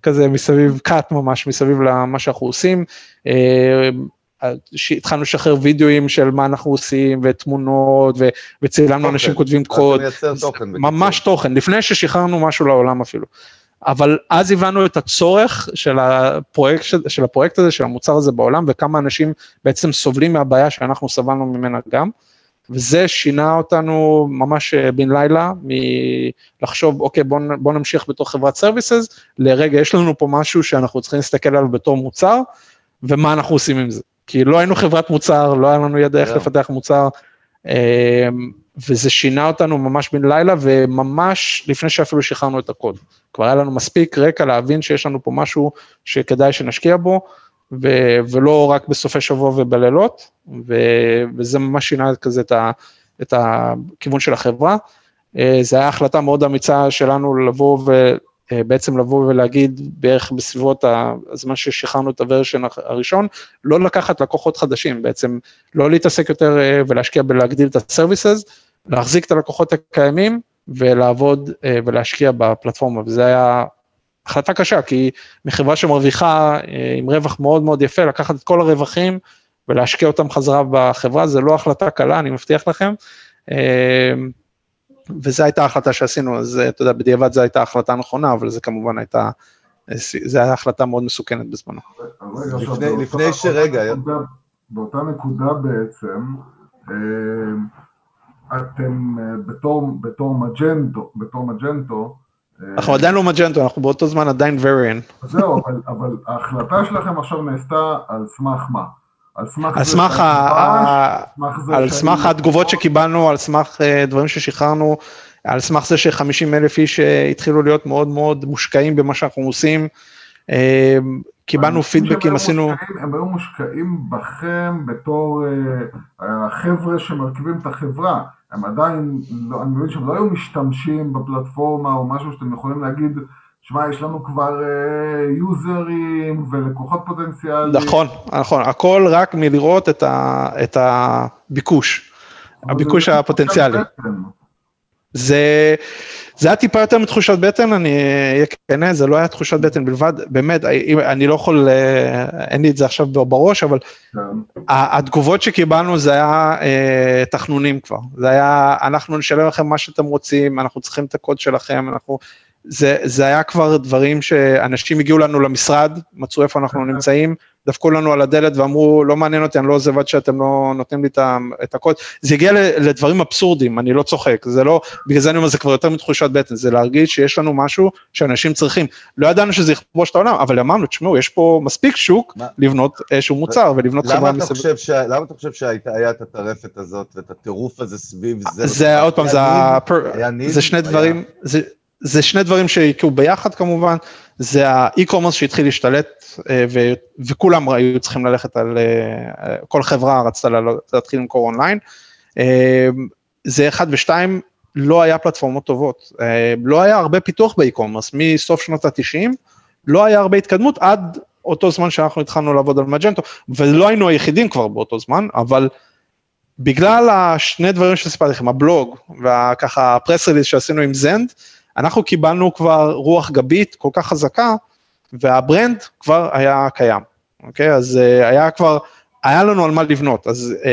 כזה מסביב, קאט ממש מסביב למה שאנחנו עושים. אה, התחלנו לשחרר וידאוים של מה אנחנו עושים ותמונות ו- וצילמנו אנשים כותבים קוד, ממש תוכן, לפני ששחררנו משהו לעולם אפילו. אבל אז הבנו את הצורך של הפרויקט, של הפרויקט הזה, של המוצר הזה בעולם, וכמה אנשים בעצם סובלים מהבעיה שאנחנו סבלנו ממנה גם. וזה שינה אותנו ממש אה, בן לילה, מלחשוב, אוקיי, בוא, בוא נמשיך בתור חברת סרוויסס, לרגע, יש לנו פה משהו שאנחנו צריכים להסתכל עליו בתור מוצר, ומה אנחנו עושים עם זה. כי לא היינו חברת מוצר, לא היה לנו ידע איך yeah. לפתח מוצר, אמ, וזה שינה אותנו ממש בן לילה, וממש לפני שאפילו שחררנו את הקוד. כבר היה לנו מספיק רקע להבין שיש לנו פה משהו שכדאי שנשקיע בו, ו- ולא רק בסופי שבוע ובלילות, ו- וזה ממש שינה כזה את, ה- את הכיוון של החברה. אה, זו הייתה החלטה מאוד אמיצה שלנו לבוא ובעצם אה, לבוא ולהגיד בערך בסביבות הזמן ששחררנו את הוורשן הראשון, לא לקחת לקוחות חדשים, בעצם לא להתעסק יותר אה, ולהשקיע בלהגדיל את ה-services, להחזיק את הלקוחות הקיימים ולעבוד ולהשקיע בפלטפורמה, וזה היה החלטה קשה, כי מחברה שמרוויחה אה, עם רווח מאוד מאוד יפה, לקחת את כל הרווחים ולהשקיע אותם חזרה בחברה, זה לא החלטה קלה, אני מבטיח לכם. אה, וזו הייתה ההחלטה שעשינו, אז אתה יודע, בדיעבד זו הייתה החלטה נכונה, אבל זו כמובן הייתה, זו הייתה החלטה מאוד מסוכנת בזמנו. לפני שרגע... באותה נקודה בעצם, אה, אתם בתור מג'נטו, בתור מג'נטו, אנחנו עדיין לא מג'נטו, אנחנו באותו זמן עדיין וריאן. זהו, אבל, אבל ההחלטה שלכם עכשיו נעשתה על סמך מה? על סמך על סמך, ה- על סמך התגובות שקיבלנו, על סמך אה, דברים ששחררנו, על סמך זה ש-50 אלף איש אה, התחילו להיות מאוד מאוד מושקעים במה שאנחנו עושים. קיבלנו פידבקים, עשינו, מושקעים- הם היו מושקעים בכם בתור אה, החבר'ה שמרכיבים את החברה. הם עדיין, לא, אני מבין שהם לא היו משתמשים בפלטפורמה או משהו שאתם יכולים להגיד, שמע, יש לנו כבר אה, יוזרים ולקוחות פוטנציאליים. נכון, נכון, הכל רק מלראות את ה- את הביקוש, הביקוש זה הפוטנציאלי. זה, זה היה טיפה יותר מתחושת בטן, אני אהיה כנה, זה לא היה תחושת בטן בלבד, באמת, אני לא יכול, אה, אין לי את זה עכשיו בראש, אבל כן. התגובות שקיבלנו זה היה אה, תחנונים כבר, זה היה, אנחנו נשלם לכם מה שאתם רוצים, אנחנו צריכים את הקוד שלכם, אנחנו, זה, זה היה כבר דברים שאנשים הגיעו לנו למשרד, מצאו איפה אנחנו נמצאים, דפקו לנו על הדלת ואמרו, לא מעניין אותי, אני לא עוזב עד שאתם לא נותנים לי את הקוד. זה הגיע לדברים אבסורדים, אני לא צוחק, זה לא, בגלל זה אני אומר, זה כבר יותר מתחושת בטן, זה להרגיש שיש לנו משהו שאנשים צריכים. לא ידענו שזה יכבוש את העולם, אבל אמרנו, תשמעו, יש פה מספיק שוק מה? לבנות איזשהו מוצר ולבנות חברה מסביב. שה- למה אתה חושב שהיה את הטרפת הזאת ואת הטירוף הזה סביב זה? זה עוד פעם, זה, הפר-? זה שני דברים, זה, זה שני דברים שהגיעו ביחד כמובן, זה האי-קומרס שהתחיל להשתלט אה, ו, וכולם היו צריכים ללכת על, אה, כל חברה רצתה להתחיל למכור אונליין. אה, זה אחד ושתיים, לא היה פלטפורמות טובות, אה, לא היה הרבה פיתוח ב-e-commerce, מסוף שנות ה-90, לא היה הרבה התקדמות עד אותו זמן שאנחנו התחלנו לעבוד על מג'נטו, ולא היינו היחידים כבר באותו זמן, אבל בגלל השני דברים שסיפרתי לכם, הבלוג וככה ה press release שעשינו עם זנד, אנחנו קיבלנו כבר רוח גבית כל כך חזקה, וה brand כבר היה קיים, אוקיי? אז uh, היה כבר, היה לנו על מה לבנות, אז uh,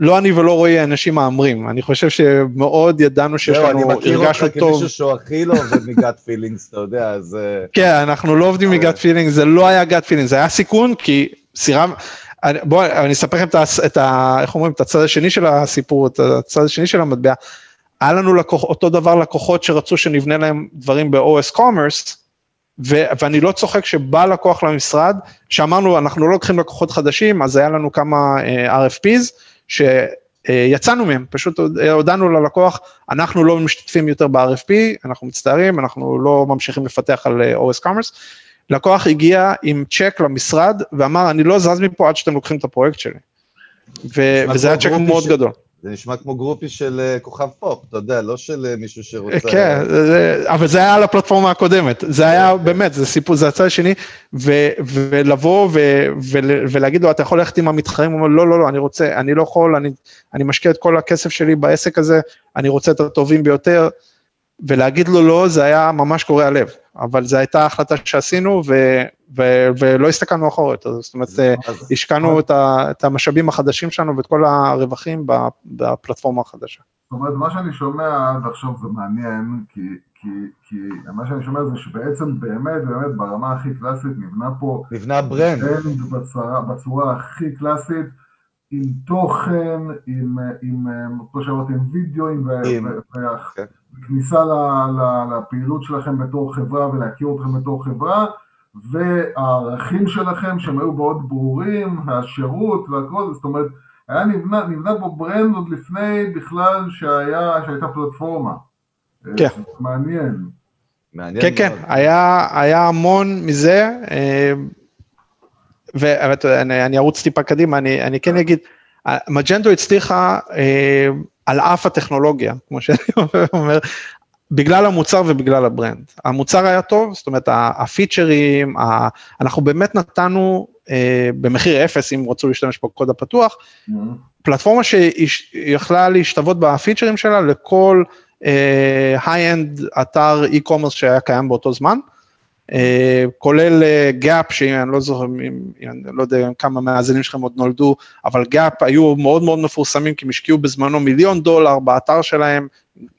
לא אני ולא רועי אנשים מהמרים, אני חושב שמאוד ידענו שיש לנו, אני מכיר אותך הרגשנו טוב. כמישהו שהוא הכי לא עובד מ gut feelings, אתה יודע, אז... אה, כן, אנחנו לא עובדים מ gut feeling, זה לא היה gut feeling, זה היה סיכון, כי אני- בואו, אני אספר לכם. את ה... איך אומרים? את הצד השני של הסיפור, את הצד השני של המטבע. היה לנו לקוח, אותו דבר לקוחות שרצו שנבנה להם דברים ב-OS Commerce, ו- ואני לא צוחק שבא לקוח למשרד, שאמרנו, אנחנו לא לוקחים לקוחות חדשים, אז היה לנו כמה uh, RFPs, שיצאנו מהם, פשוט הודענו ללקוח, אנחנו לא משתתפים יותר ב-RFP, אנחנו מצטערים, אנחנו לא ממשיכים לפתח על אה, OS Commerce. לקוח הגיע עם צ'ק למשרד ואמר, אני לא זז מפה עד שאתם לוקחים את הפרויקט שלי. ו- וזה היה צ'ק מאוד ש- גדול. זה נשמע כמו גרופי של אה, כוכב פופ, אתה יודע, לא של אה, מישהו שרוצה... כן, זה- אבל זה היה על הפלטפורמה הקודמת, זה היה באמת, זה סיפור, זה הצד השני, ו- ולבוא ו- ולהגיד לו, אתה יכול ללכת עם המתחרים, הוא אומר, לא, לא, לא, אני רוצה, אני לא יכול, אני, אני משקיע את כל הכסף שלי בעסק הזה, אני רוצה את הטובים ביותר, ולהגיד לו לא, זה היה ממש קורע לב, אבל זו הייתה החלטה שעשינו, ו- ו- ולא הסתכלנו אחורה יותר, זאת אומרת, אה, אז- השקענו את, ה- את המשאבים החדשים שלנו ואת כל הרווחים ב- בפלטפורמה החדשה. זאת אומרת, מה שאני שומע עד עכשיו זה מעניין, כי, כי, כי מה שאני שומע זה שבעצם באמת, באמת ברמה הכי קלאסית נבנה פה נבנה brand. brand בצורה, בצורה הכי קלאסית, עם תוכן, עם, עם, כמו שאמרתי, עם וידאוים, עם- כן. וכניסה ל- לפעילות שלכם בתור חברה ולהכיר אתכם בתור חברה, והערכים שלכם שהם היו מאוד ברורים, והשירות והכל, זאת אומרת, היה נבנה, נבנה פה brand עוד לפני בכלל שהיה, שהייתה פלטפורמה. כן. זה מעניין. מעניין כן, כן. היה, היה המון מזה, אה, ואתה יודע, אני, אני ארוץ טיפה קדימה, אני, אני כן אגיד, מג'נטו הצליחה אה, על אף הטכנולוגיה, כמו שאני אומר, בגלל המוצר ובגלל ה brand. המוצר היה טוב, זאת אומרת, הפיצ'רים, ה- אנחנו באמת נתנו אה, במחיר אפס, אם רצו להשתמש בקוד הפתוח, פלטפורמה שיכלה להשתוות בפיצ'רים שלה לכל high-end אתר e-commerce שהיה קיים באותו זמן, אה, כולל גאפ, שאני לא זוכר, אני לא יודע כמה מהמאזינים שלכם עוד נולדו, אבל גאפ היו מאוד מאוד מפורסמים, כי הם השקיעו בזמנו מיליון דולר באתר שלהם,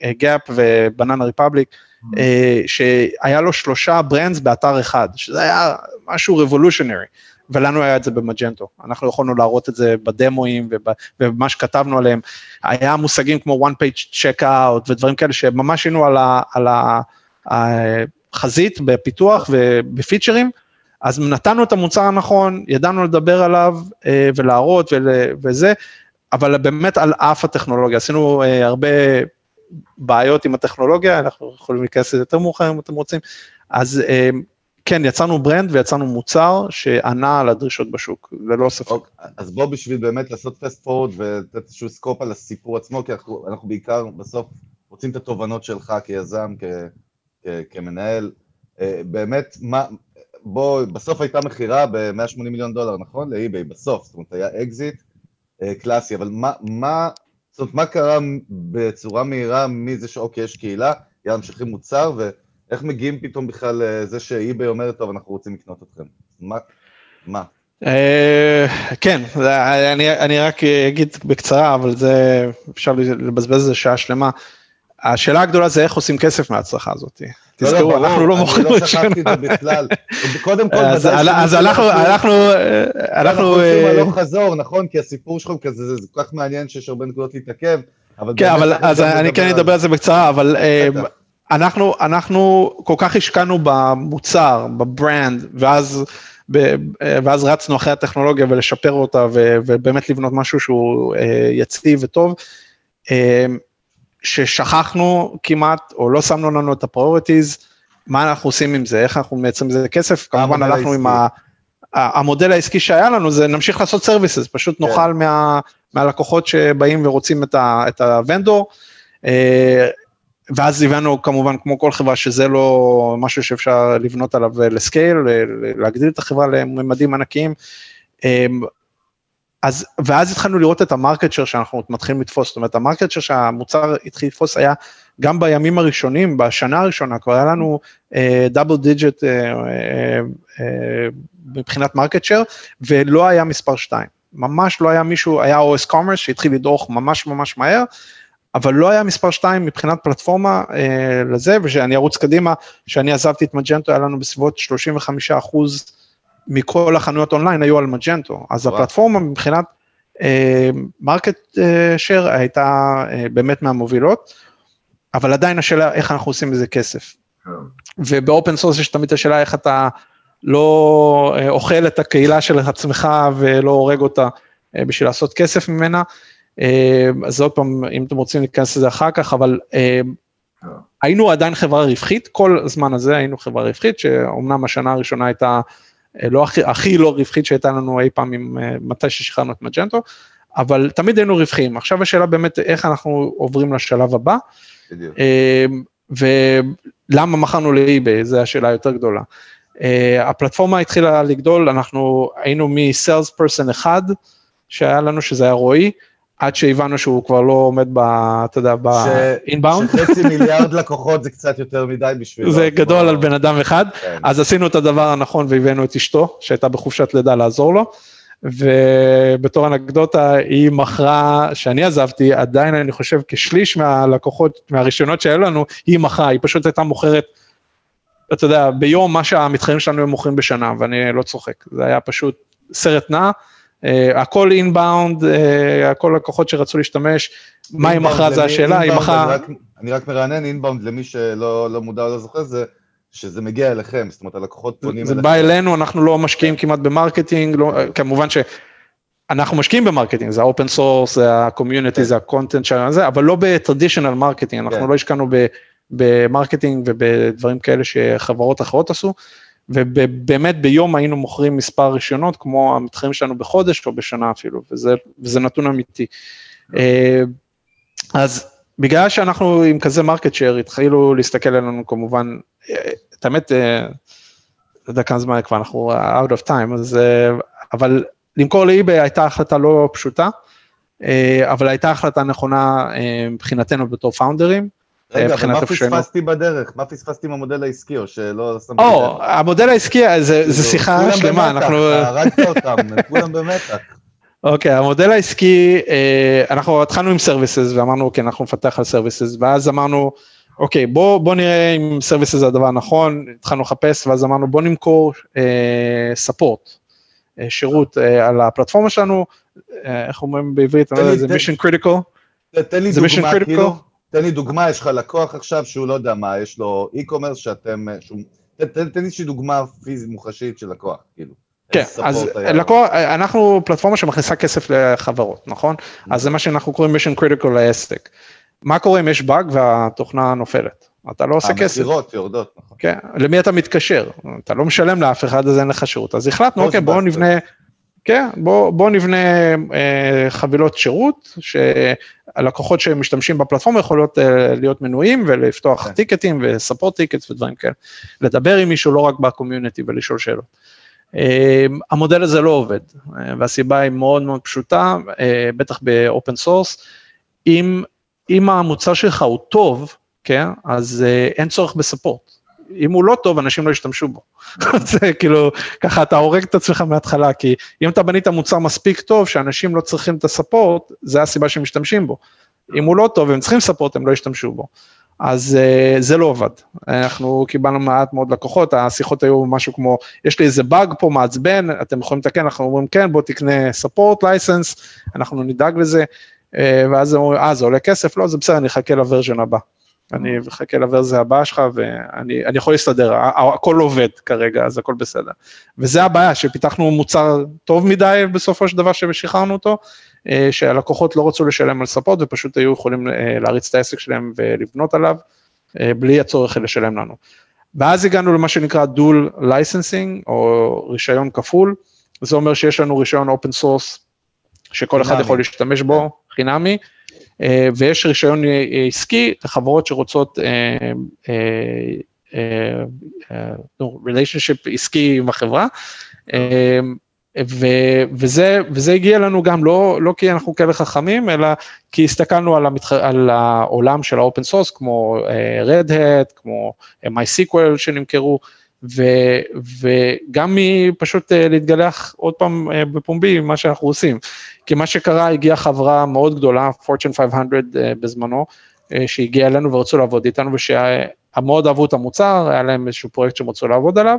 גאפ ובננה ריפבליק, אה, שהיה לו שלושה brands באתר אחד, שזה היה משהו revolutionary. ולנו היה את זה במג'נטו, אנחנו יכולנו להראות את זה בדמואים וב- ובמה שכתבנו עליהם, היה מושגים כמו one page checkout ודברים כאלה שממש היינו על ה- על החזית בפיתוח ובפיצ'רים, אז נתנו את המוצר הנכון, ידענו לדבר עליו אה, ולהראות ול, וזה, אבל באמת על אף הטכנולוגיה, עשינו אה, הרבה בעיות עם הטכנולוגיה, אנחנו יכולים להיכנס לזה יותר מאוחר אם אתם רוצים, אז אה, כן, יצרנו brand ויצרנו מוצר שענה על הדרישות בשוק, ללא ספק. אוקיי, אז בוא בשביל באמת לעשות fast forward ולתת איזשהו scope על הסיפור עצמו, כי אנחנו, אנחנו בעיקר בסוף רוצים את התובנות שלך כיזם, כ, כמנהל. אה, באמת, מה, בוא, בסוף הייתה מכירה ב-180 מיליון דולר, נכון? לאי-ביי, בסוף, זאת אומרת, היה אקזיט אה, קלאסי, אבל מה, מה, זאת אומרת, מה קרה בצורה מהירה מזה שאוקיי, יש קהילה, יאללה, ממשיכים מוצר, ואיך מגיעים פתאום בכלל לזה שאי-ביי אומרת, טוב, אנחנו רוצים לקנות אתכם? מה? מה? אה, כן, אני רק אגיד בקצרה, אבל זה, אפשר לבזבז איזה שעה שלמה. השאלה הגדולה זה איך עושים כסף מההצלחה הזאת. לא, לא, תזכרו, אנחנו לא מוכרים את שכחתי את זה בכלל. קודם כל, אז אנחנו, אנחנו, אנחנו... עושים הלוך חזור, נכון? כי הסיפור שלכם כזה, זה כל כך מעניין שיש הרבה נקודות להתעכב. כן, אבל אז אני כן אדבר על זה בקצרה, אבל אנחנו, אנחנו כל כך השקענו במוצר, ב brand, ואז... ואז רצנו אחרי הטכנולוגיה ולשפר אותה ובאמת לבנות משהו שהוא יציב וטוב. ששכחנו כמעט, או לא שמנו לנו את ה priorities, מה אנחנו עושים עם זה, איך אנחנו מייצרים מזה כסף, כמובן הלכנו עם ה... המודל העסקי שהיה לנו זה נמשיך לעשות services, פשוט כן. נאכל מה, מהלקוחות שבאים ורוצים את, ה, את ה vendor, אה, ואז הבנו כמובן כמו כל חברה שזה לא משהו שאפשר לבנות עליו ל scale, להגדיל את החברה לממדים ענקיים, אה, אז, ואז התחלנו לראות את ה market share שאנחנו מתחילים לתפוס, זאת אומרת, ה market share שהמוצר התחיל לתפוס היה גם בימים הראשונים, בשנה הראשונה, כבר היה לנו double uh, digit uh, uh, מבחינת market share, ולא היה מספר 2. ממש לא היה מישהו, היה OS Commerce שהתחיל לדרוך ממש ממש מהר, אבל לא היה מספר 2 מבחינת פלטפורמה uh, לזה, ושאני ארוץ קדימה, כשאני עזבתי את מג'נטו, היה לנו בסביבות 35 אחוז מכל החנויות אונליין היו על מג'נטו, אז וואו. הפלטפורמה מבחינת מרקט uh, שייר uh, הייתה uh, באמת מהמובילות, אבל עדיין השאלה איך אנחנו עושים בזה כסף. כן. וב open source יש תמיד השאלה איך אתה לא uh, אוכל את הקהילה של עצמך ולא הורג אותה uh, בשביל לעשות כסף ממנה. Uh, אז עוד פעם, אם אתם רוצים להיכנס לזה אחר כך, אבל uh. היינו עדיין חברה רווחית, כל הזמן הזה היינו חברה רווחית, שאומנם השנה הראשונה הייתה לא הכי, הכי לא רווחית שהייתה לנו אי פעם עם, אה, מתי ששחררנו את מג'נטו, אבל תמיד היינו רווחיים. עכשיו השאלה באמת איך אנחנו עוברים לשלב הבא, בדיוק. אה, ולמה מכרנו לאי-ביי, זו השאלה היותר גדולה. הפלטפורמה התחילה לגדול, אנחנו היינו מ-sales person אחד, שהיה לנו, שזה היה רועי, עד שהבנו שהוא כבר לא עומד ב... אתה יודע, באינבאונד. שחצי מיליארד לקוחות זה קצת יותר מדי בשבילו. זה גדול על בן אדם אחד, כן. אז עשינו את הדבר הנכון והבאנו את אשתו, שהייתה בחופשת לידה לעזור לו, ובתור אנקדוטה, היא מכרה, שאני עזבתי, עדיין אני חושב כשליש מהלקוחות, מהרישיונות שהיו לנו, היא מכרה, היא פשוט הייתה מוכרת, אתה יודע, ביום מה שהמתחרים שלנו הם מוכרים בשנה, ואני לא צוחק, זה היה פשוט סרט נע. Uh, הכל inbound, uh, הכל לקוחות שרצו להשתמש, מה היא מכרה זה השאלה, היא מכרה... אני רק מרענן inbound למי שלא לא מודע או לא זוכר, זה שזה מגיע אליכם, זאת אומרת הלקוחות פונים אליכם. זה בא אלינו, אנחנו לא משקיעים כמעט ב marketing, לא, כמובן שאנחנו משקיעים ב marketing, זה ה open source, זה ה community, זה ה content שלנו, אבל לא ב traditional marketing, אנחנו כן. לא השקענו ב marketing ובדברים כאלה שחברות אחרות עשו. ובאמת ביום היינו מוכרים מספר רישיונות כמו המתחרים שלנו בחודש או בשנה אפילו, וזה, וזה נתון אמיתי. אה, אז בגלל שאנחנו עם כזה market share, התחילו להסתכל עלינו כמובן, אה, את האמת, אה, לא יודע כמה זמן כבר אנחנו out of time, אז, אבל למכור לאיביי הייתה החלטה לא פשוטה, אבל הייתה החלטה נכונה מבחינתנו בתור founderים. רגע, ומה פספסתי בדרך? מה פספסתי עם המודל העסקי, או שלא שמתי? או, המודל העסקי, זה כאילו, שיחה שלמה, אנחנו... כולם במתח, הרגת אותם, כולם במתח. אוקיי, המודל העסקי, אה, אנחנו התחלנו עם services ואמרנו, אוקיי, אנחנו נפתח על services, ואז אמרנו, אוקיי, בוא, נראה אם services זה הדבר הנכון, התחלנו לחפש, ואז אמרנו, בוא נמכור support, אה, אה, שירות אה, על הפלטפורמה שלנו, אה, איך אומרים בעברית, זה mission critical. תן לי דוגמה, כאילו, תן לי דוגמה, יש לך לקוח עכשיו שהוא לא יודע מה, יש לו e-commerce שאתם, שהוא תן לי איזושהי דוגמה פיזית מוחשית של לקוח, כאילו. כן, אז לקוח, אנחנו פלטפורמה שמכניסה כסף לחברות, נכון? אז זה מה שאנחנו קוראים mission critical לעסק. מה קורה אם יש באג והתוכנה נופלת? אתה לא עושה כסף. המכירות יורדות, נכון. כן, למי אתה מתקשר? אתה לא משלם לאף אחד, אז אין לך שירות. אז החלטנו, אוקיי, בואו נבנה, כן, בואו בוא נבנה אה, חבילות שירות, שהלקוחות שמשתמשים בפלטפורמה יכולות אה, להיות מנויים ולפתוח כן. טיקטים ו support tickets ודברים כאלה. לדבר עם מישהו לא רק ב community ולשאול שאלות. אה, המודל הזה לא עובד, אה, והסיבה היא מאוד מאוד פשוטה, אה, בטח ב open source, אם, אם המוצר שלך הוא טוב, כן, אז אין צורך בספורט. אם הוא לא טוב, אנשים לא ישתמשו בו. זה כאילו, ככה אתה הורג את עצמך מההתחלה, כי אם אתה בנית מוצר מספיק טוב, שאנשים לא צריכים את הספורט, זה הסיבה שהם משתמשים בו. אם הוא לא טוב והם צריכים ספורט, הם לא ישתמשו בו. אז uh, זה לא עובד. אנחנו קיבלנו מעט מאוד לקוחות, השיחות היו משהו כמו, יש לי איזה באג פה מעצבן, אתם יכולים לתקן, אנחנו אומרים כן, בוא תקנה support license, אנחנו נדאג לזה, uh, ואז הם אומרים, אה, זה עולה כסף? לא, זה בסדר, אני אחכה ל version הבא. אני מחכה לוורזיה הבאה שלך ואני יכול להסתדר, הכל עובד כרגע, אז הכל בסדר. וזה הבעיה, שפיתחנו מוצר טוב מדי בסופו של דבר ששחררנו אותו, אה, שהלקוחות לא רצו לשלם על support ופשוט היו יכולים אה, להריץ את העסק שלהם ולבנות עליו, אה, בלי הצורך לשלם לנו. ואז הגענו למה שנקרא dual licensing, או רישיון כפול, זה אומר שיש לנו רישיון open source, שכל אחד יכול להשתמש בו, חינמי, אה, ויש רישיון אה, עסקי לחברות שרוצות relationship אה, עסקי עם החברה. ו, וזה, וזה הגיע לנו גם לא, לא כי אנחנו כאלה חכמים, אלא כי הסתכלנו על, המתח, על העולם של ה open source, כמו uh, Red Hat, כמו MySQL שנמכרו, ו, וגם מפשוט uh, להתגלח עוד פעם uh, בפומבי מה שאנחנו עושים. כי מה שקרה, הגיעה חברה מאוד גדולה, Fortune 500 uh, בזמנו, uh, שהגיעה אלינו ורצו לעבוד איתנו, ושמאוד אהבו את המוצר, היה להם איזשהו פרויקט שהם רצו לעבוד עליו,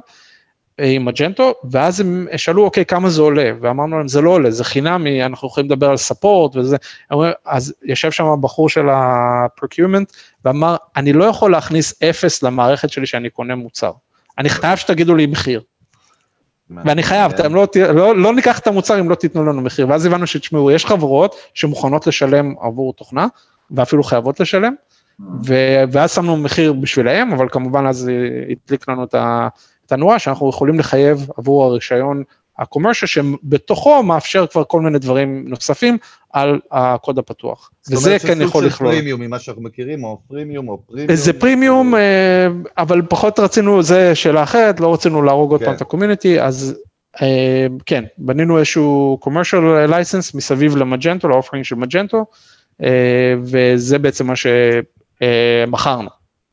uh, עם מג'נטו, ואז הם שאלו, אוקיי, כמה זה עולה? ואמרנו להם, זה לא עולה, זה חינמי, אנחנו יכולים לדבר על ספורט וזה, אז יושב שם הבחור של ה-procurement, ואמר, אני לא יכול להכניס אפס למערכת שלי שאני קונה מוצר. אני חייב שתגידו לי מחיר. ואני חייב, אתם לא, לא, לא ניקח את המוצר אם לא תיתנו לנו מחיר, ואז הבנו שתשמעו, יש חברות שמוכנות לשלם עבור תוכנה, ואפילו חייבות לשלם, ו, ואז שמנו מחיר בשבילהם, אבל כמובן אז הדליק לנו את הנורה שאנחנו יכולים לחייב עבור הרישיון הקומרשל שבתוכו מאפשר כבר כל מיני דברים נוספים על הקוד הפתוח. וזה כן יכול לכלול. זאת אומרת שזה freemium ממה שאנחנו מכירים, או פרימיום, או freemium. זה freemium, אה, אבל פחות רצינו, זה שאלה אחרת, לא רצינו להרוג עוד פעם כן. את ה community, אז אה, כן, בנינו איזשהו commercial license מסביב למג'נטו, ל offering של מג'נטו, אה, וזה בעצם מה שמכרנו.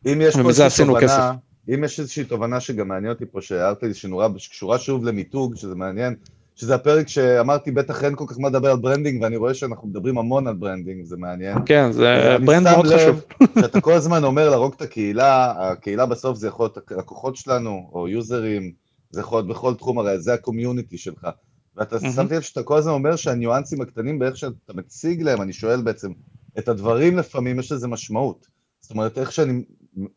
אם יש פה איזושהי תובנה, אם יש איזושהי תובנה שגם מעניין אותי פה, שהערת לי שנורא, שקשורה שוב למיתוג, שזה מעניין, שזה הפרק שאמרתי, בטח אין כל כך מה לדבר על branding, ואני רואה שאנחנו מדברים המון על branding, זה מעניין. כן, זה brand מאוד חשוב. שאתה כל הזמן אומר להרוג את הקהילה, הקהילה בסוף זה יכול להיות לקוחות שלנו, או userים, זה יכול להיות בכל תחום, הרי זה ה community שלך. ואתה שמתי לב שאתה כל הזמן אומר שהניואנסים הקטנים באיך שאתה מציג להם, אני שואל בעצם, את הדברים לפעמים יש לזה משמעות. זאת אומרת, איך שאני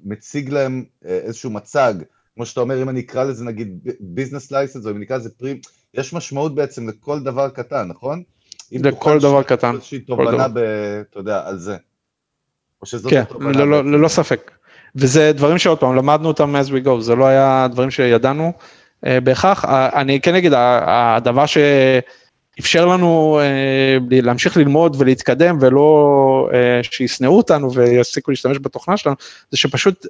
מציג להם אה, איזשהו מצג, כמו שאתה אומר, אם אני אקרא לזה נגיד ביזנס לייסנס, או אם אני אקרא לזה פרים, יש משמעות בעצם לכל דבר קטן, נכון? לכל דבר קטן. איזושהי תובנה, ב, אתה יודע, על זה. או שזאת כן, התובנה. כן, לא, ללא ספק. וזה דברים שעוד פעם, למדנו אותם as we go, זה לא היה דברים שידענו אה, בהכרח. אני כן אגיד, הדבר ש... אפשר לנו אה, להמשיך ללמוד ולהתקדם ולא אה, שישנאו אותנו ויפסיקו להשתמש בתוכנה שלנו, זה שפשוט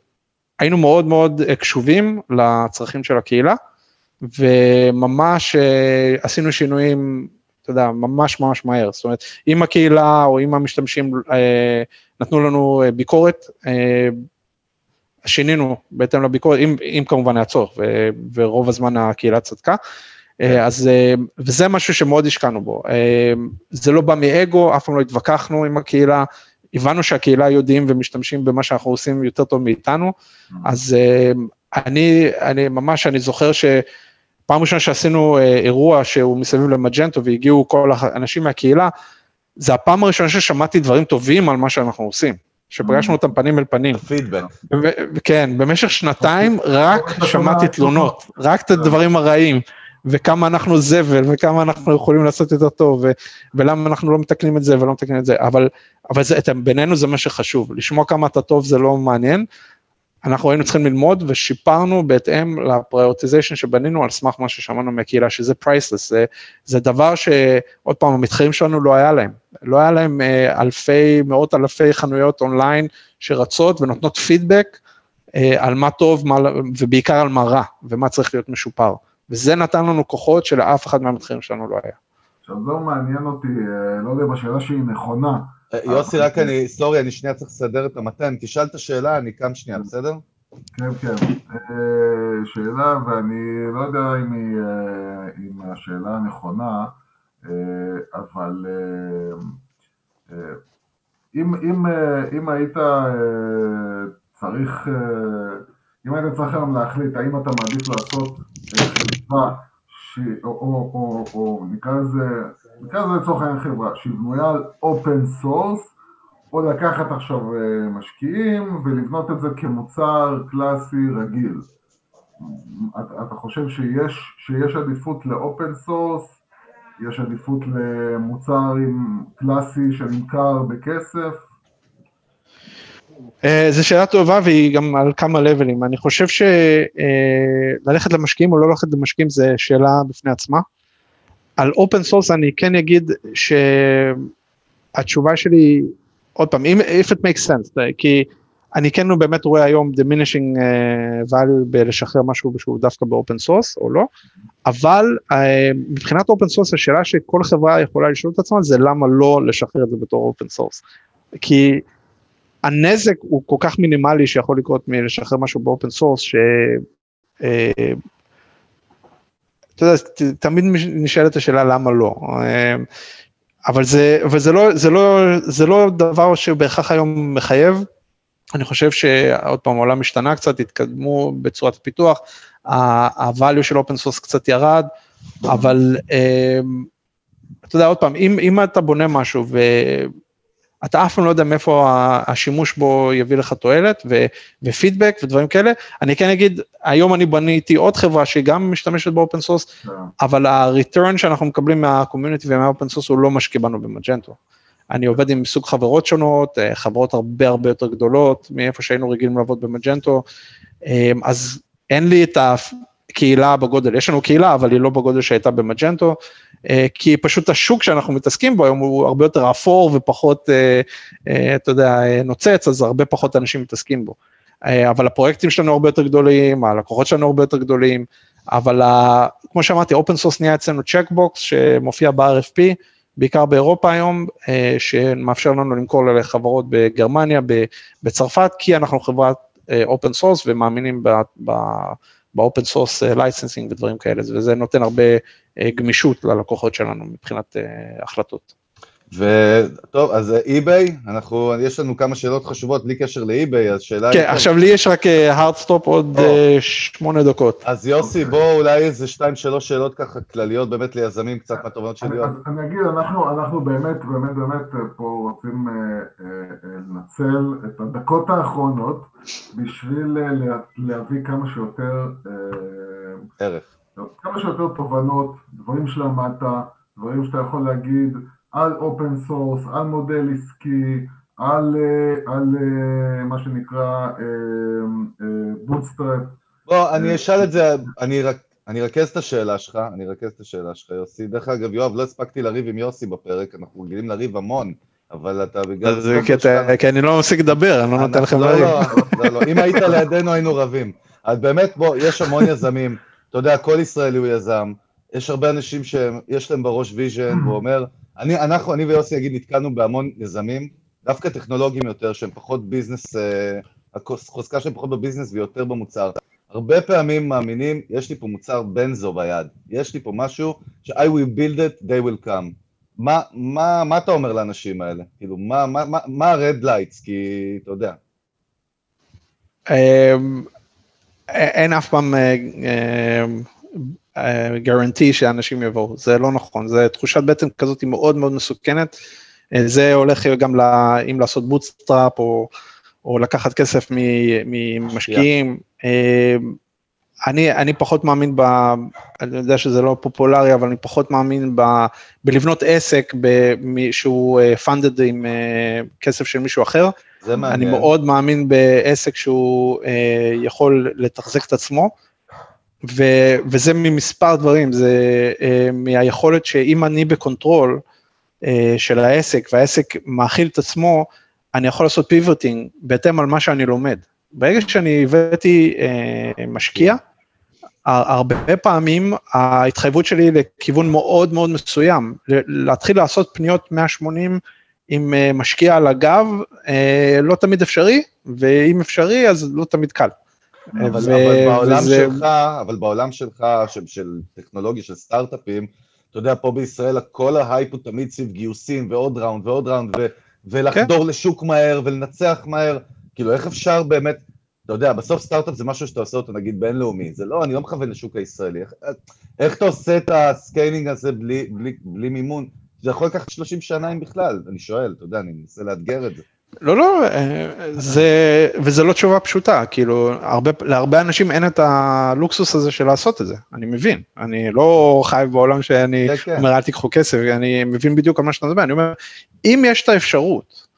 היינו מאוד מאוד קשובים לצרכים של הקהילה, וממש אה, עשינו שינויים, אתה יודע, ממש ממש מהר, זאת אומרת, אם הקהילה או אם המשתמשים אה, נתנו לנו אה, ביקורת, אה, שינינו בהתאם לביקורת, אם, אם כמובן היה צורך, ורוב הזמן הקהילה צדקה. אה, כן. אז, אה, וזה משהו שמאוד השקענו בו. אה, זה לא בא מאגו, אף פעם לא התווכחנו עם הקהילה, הבנו שהקהילה יודעים ומשתמשים במה שאנחנו עושים יותר טוב מאיתנו, mm-hmm. אז אני, אני ממש, אני זוכר שפעם ראשונה שעשינו אירוע שהוא מסביב למג'נטו והגיעו כל האנשים מהקהילה, זה הפעם הראשונה ששמעתי דברים טובים על מה שאנחנו עושים. שפגשנו אותם פנים אל פנים. פידבק. כן, במשך שנתיים רק שמעתי תלונות, רק את הדברים הרעים, וכמה אנחנו זבל, וכמה אנחנו יכולים לעשות יותר טוב, ולמה אנחנו לא מתקנים את זה ולא מתקנים את זה, אבל, אבל זה, בינינו זה מה שחשוב, לשמוע כמה אתה טוב זה לא מעניין, אנחנו היינו צריכים ללמוד ושיפרנו בהתאם ל prioritization שבנינו על סמך מה ששמענו מהקהילה, שזה priceless, זה, זה דבר שעוד פעם, המתחרים שלנו לא היה להם, לא היה להם אה, אלפי, מאות אלפי חנויות אונליין שרצות ונותנות פידבק אה, על מה טוב מה, ובעיקר על מה רע ומה צריך להיות משופר, וזה נתן לנו כוחות שלאף אחד מהמתחרים שלנו לא היה. עכשיו זה מעניין אותי, אה, לא יודע, בשאלה שהיא נכונה, אה, יוסי, רק אני, סורי, אני שנייה צריך לסדר את המתן, תשאל את השאלה, אני קם שנייה, בסדר? כן, כן. שאלה, ואני לא יודע אם, היא, אם השאלה נכונה, אבל אם, אם, אם היית צריך, אם היית צריך היום להחליט האם אתה מעדיף לעשות חברה, או, או, או, או לזה נקרא לזה לצורך העניין חברה שהיא בנויה על open source, או לקחת עכשיו אה, משקיעים ולבנות את זה כמוצר קלאסי רגיל. אתה, אתה חושב שיש, שיש עדיפות ל open source, יש עדיפות למוצר קלאסי שנמכר בכסף? Uh, זו שאלה טובה והיא גם על כמה levelים. אני חושב שללכת uh, למשקיעים או לא ללכת למשקיעים זה שאלה בפני עצמה. על open source אני כן אגיד שהתשובה שלי, עוד פעם, if it makes sense, כי אני כן באמת רואה היום diminishing value בלשחרר משהו שהוא דווקא ב open source או לא, אבל מבחינת open source השאלה שכל חברה יכולה לשאול את עצמה זה למה לא לשחרר את זה בתור open source. כי הנזק הוא כל כך מינימלי שיכול לקרות מלשחרר משהו ב open source, ש... Uh, אתה יודע, תמיד נשאלת השאלה למה לא. אמ, אבל זה, אבל זה לא, זה לא, זה לא דבר שבהכרח היום מחייב. אני חושב שעוד פעם העולם השתנה קצת, התקדמו בצורת הפיתוח, ה-value של open source קצת ירד, אבל אמ, אתה יודע, עוד פעם, אם, אם אתה בונה משהו אתה אף פעם לא יודע מאיפה השימוש בו יביא לך תועלת ו, ופידבק ודברים כאלה. אני כן אגיד, היום אני בניתי עוד חברה שהיא גם משתמשת ב open source, yeah. אבל ה-return שאנחנו מקבלים מה community ומה open source הוא לא מה שקיבלנו במג'נטו. אני עובד עם סוג חברות שונות, אה, חברות הרבה הרבה יותר גדולות מאיפה שהיינו רגילים לעבוד במג'נטו, אה, אז אין לי את הקהילה בגודל, יש לנו קהילה, אבל היא לא בגודל שהייתה במג'נטו, אה, כי פשוט השוק שאנחנו מתעסקים בו היום הוא הרבה יותר אפור ופחות, אה, אה, אתה יודע, נוצץ, אז הרבה פחות אנשים מתעסקים בו. אבל הפרויקטים שלנו הרבה יותר גדולים, הלקוחות שלנו הרבה יותר גדולים, אבל כמו שאמרתי, open source נהיה אצלנו checkbox שמופיע ב-RFP, בעיקר באירופה היום, שמאפשר לנו למכור לחברות בגרמניה, בצרפת, כי אנחנו חברת open source ומאמינים ב open source licensing ודברים כאלה, וזה נותן הרבה אה, גמישות ללקוחות שלנו מבחינת אה, החלטות. וטוב, אז אי-ביי, אנחנו, יש לנו כמה שאלות חשובות בלי קשר לאי-ביי, אז שאלה... כן, עכשיו לי יש רק hard stop אה, עוד שמונה דקות. אז יוסי, בוא אולי איזה שתיים, שלוש שאלות ככה כלליות באמת ליזמים, קצת מהתובנות שלי. אני אגיד, אנחנו באמת, באמת, באמת פה רוצים לנצל את הדקות האחרונות בשביל להביא כמה שיותר... ערך. כמה שיותר תובנות, דברים שלמדת, דברים שאתה יכול להגיד על open source, על מודל עסקי, על, אה, על אה, מה שנקרא bootstrap. אה, בוא, אני אשאל את זה, אני, רק, אני ארכז את השאלה שלך, אני ארכז את השאלה שלך, יוסי. דרך אגב, יואב, לא הספקתי לריב עם יוסי בפרק, אנחנו רגילים לריב המון. אבל אתה בגלל... זה כי אני לא מפסיק לדבר, אני לא נותן לכם לריב. לא, לא, לא, אם היית לידינו היינו רבים. אז באמת, בוא, יש המון יזמים. אתה יודע, כל ישראלי הוא יזם, יש הרבה אנשים שיש להם בראש vision, והוא אומר, אני, אנחנו, אני ויוסי נגיד נתקלנו בהמון יזמים, דווקא טכנולוגיים יותר, שהם פחות business, אה, החוזקה שלהם פחות ב business ויותר במוצר. הרבה פעמים מאמינים, יש לי פה מוצר בנזונה ביד, יש לי פה משהו ש- I will build it, they will come. מה, מה, מה אתה אומר לאנשים האלה? כאילו, מה, מה, מה, מה ה-red lights? כי, אתה יודע. אמ, אין אף פעם guarantee אה, אה, שאנשים יבואו, זה לא נכון, זה תחושת בטן כזאת מאוד מאוד מסוכנת, אה, זה הולך גם ל, אם לעשות bootstrap או, או לקחת כסף ממשקיעים. אה, אני, אני פחות מאמין ב... אני יודע שזה לא פופולרי, אבל אני פחות מאמין ב, בלבנות עסק ב, שהוא funded עם כסף של מישהו אחר. זה מעניין. אני מאוד מאמין בעסק שהוא יכול לתחזק את עצמו. ו, וזה ממספר דברים, זה uh, מהיכולת שאם אני ב control uh, של העסק והעסק מאכיל את עצמו, אני יכול לעשות pivoting בהתאם על מה שאני לומד. ברגע שאני הבאתי uh, משקיע, הרבה פעמים ההתחייבות שלי לכיוון מאוד מאוד מסוים, להתחיל לעשות פניות 180 עם משקיע על הגב, לא תמיד אפשרי, ואם אפשרי אז לא תמיד קל. אבל, ו... אבל בעולם וזה... שלך, אבל בעולם שלך, של, של טכנולוגיה, של סטארט-אפים, אתה יודע, פה בישראל כל ההייפ הוא תמיד סביב גיוסים ועוד round ועוד round, ו, ולחדור כן. לשוק מהר ולנצח מהר, כאילו איך אפשר באמת, אתה יודע, בסוף סטארט-אפ זה משהו שאתה עושה אותו נגיד בינלאומי, זה לא, אני לא מכוון לשוק הישראלי, איך, איך אתה עושה את ה scaling הזה בלי, בלי, בלי מימון? זה יכול לקחת 30 שנה אם בכלל, אני שואל, אתה יודע, אני מנסה לאתגר את זה. לא, לא, אה, זה, וזה לא תשובה פשוטה, כאילו, הרבה, להרבה אנשים אין את הלוקסוס הזה של לעשות את זה, אני מבין, אני לא חי בעולם שאני כן, כן. אומר אל תיקחו כסף, אני מבין בדיוק על מה שאתה מדבר, אני אומר, אם יש את האפשרות,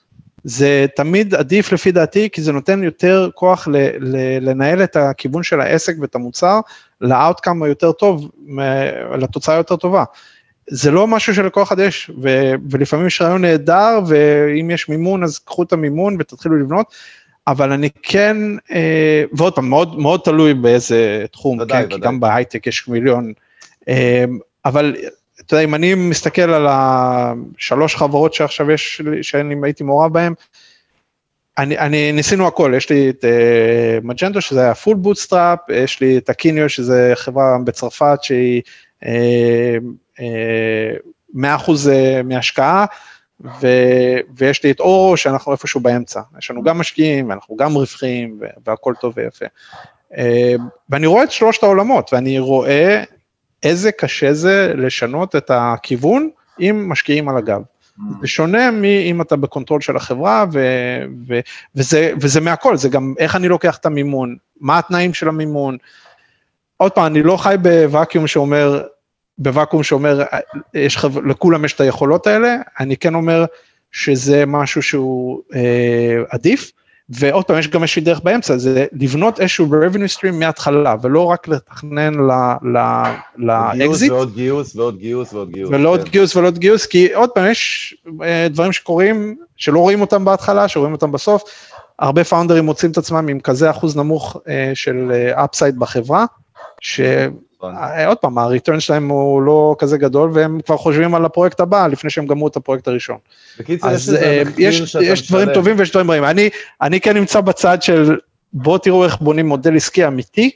זה תמיד עדיף לפי דעתי, כי זה נותן יותר כוח ל, ל, לנהל את הכיוון של העסק ואת המוצר לאאוטקאם היותר טוב, לתוצאה יותר טובה. זה לא משהו שלכל אחד יש, ו, ולפעמים יש רעיון נהדר, ואם יש מימון אז קחו את המימון ותתחילו לבנות, אבל אני כן, אה, ועוד פעם, מאוד, מאוד תלוי באיזה תחום, ודאי, כן, ודאי. כי גם בהייטק יש מיליון, אה, אבל אתה יודע, אם אני מסתכל על השלוש חברות שעכשיו יש, שאני הייתי מעורב בהן, אני, אני ניסינו הכל, יש לי את uh, מג'נטו שזה היה full bootstrap, יש לי את אקיניו שזה חברה בצרפת שהיא uh, 100% אה, מהשקעה, ו, ויש לי את אורו שאנחנו איפשהו באמצע. יש לנו גם משקיעים, ואנחנו גם רווחים, והכל טוב ויפה. אה, ואני רואה את שלושת העולמות, ואני רואה איזה קשה זה לשנות את הכיוון עם משקיעים על הגב. זה שונה מאם אתה ב control של החברה, ו, ו, וזה, וזה מהכל, זה גם איך אני לוקח את המימון, מה התנאים של המימון. עוד פעם, אני לא חי בוואקיום שאומר, בוואקום שאומר, יש חו... לכולם יש את היכולות האלה, אני כן אומר שזה משהו שהוא אה, עדיף, ועוד פעם, יש גם איזושהי דרך באמצע, זה לבנות איזשהו revenue stream מההתחלה, ולא רק לתכנן לאקזיט. ועוד גיוס ועוד גיוס ועוד גיוס. ולא עוד כן. גיוס ולא עוד גיוס, כי עוד פעם, יש אה, דברים שקורים, שלא רואים אותם בהתחלה, שרואים אותם בסוף. הרבה founderים מוצאים את עצמם עם כזה אחוז נמוך אה, של upside בחברה, ש... נכון. אה, עוד פעם, ה return שלהם הוא לא כזה גדול, והם כבר חושבים על הפרויקט הבא לפני שהם גמרו את הפרויקט הראשון. בקיצור, יש איזה אה. יש דברים טובים ויש דברים רעים. אני, אני כן נמצא בצד של בואו תראו איך בונים מודל עסקי אמיתי,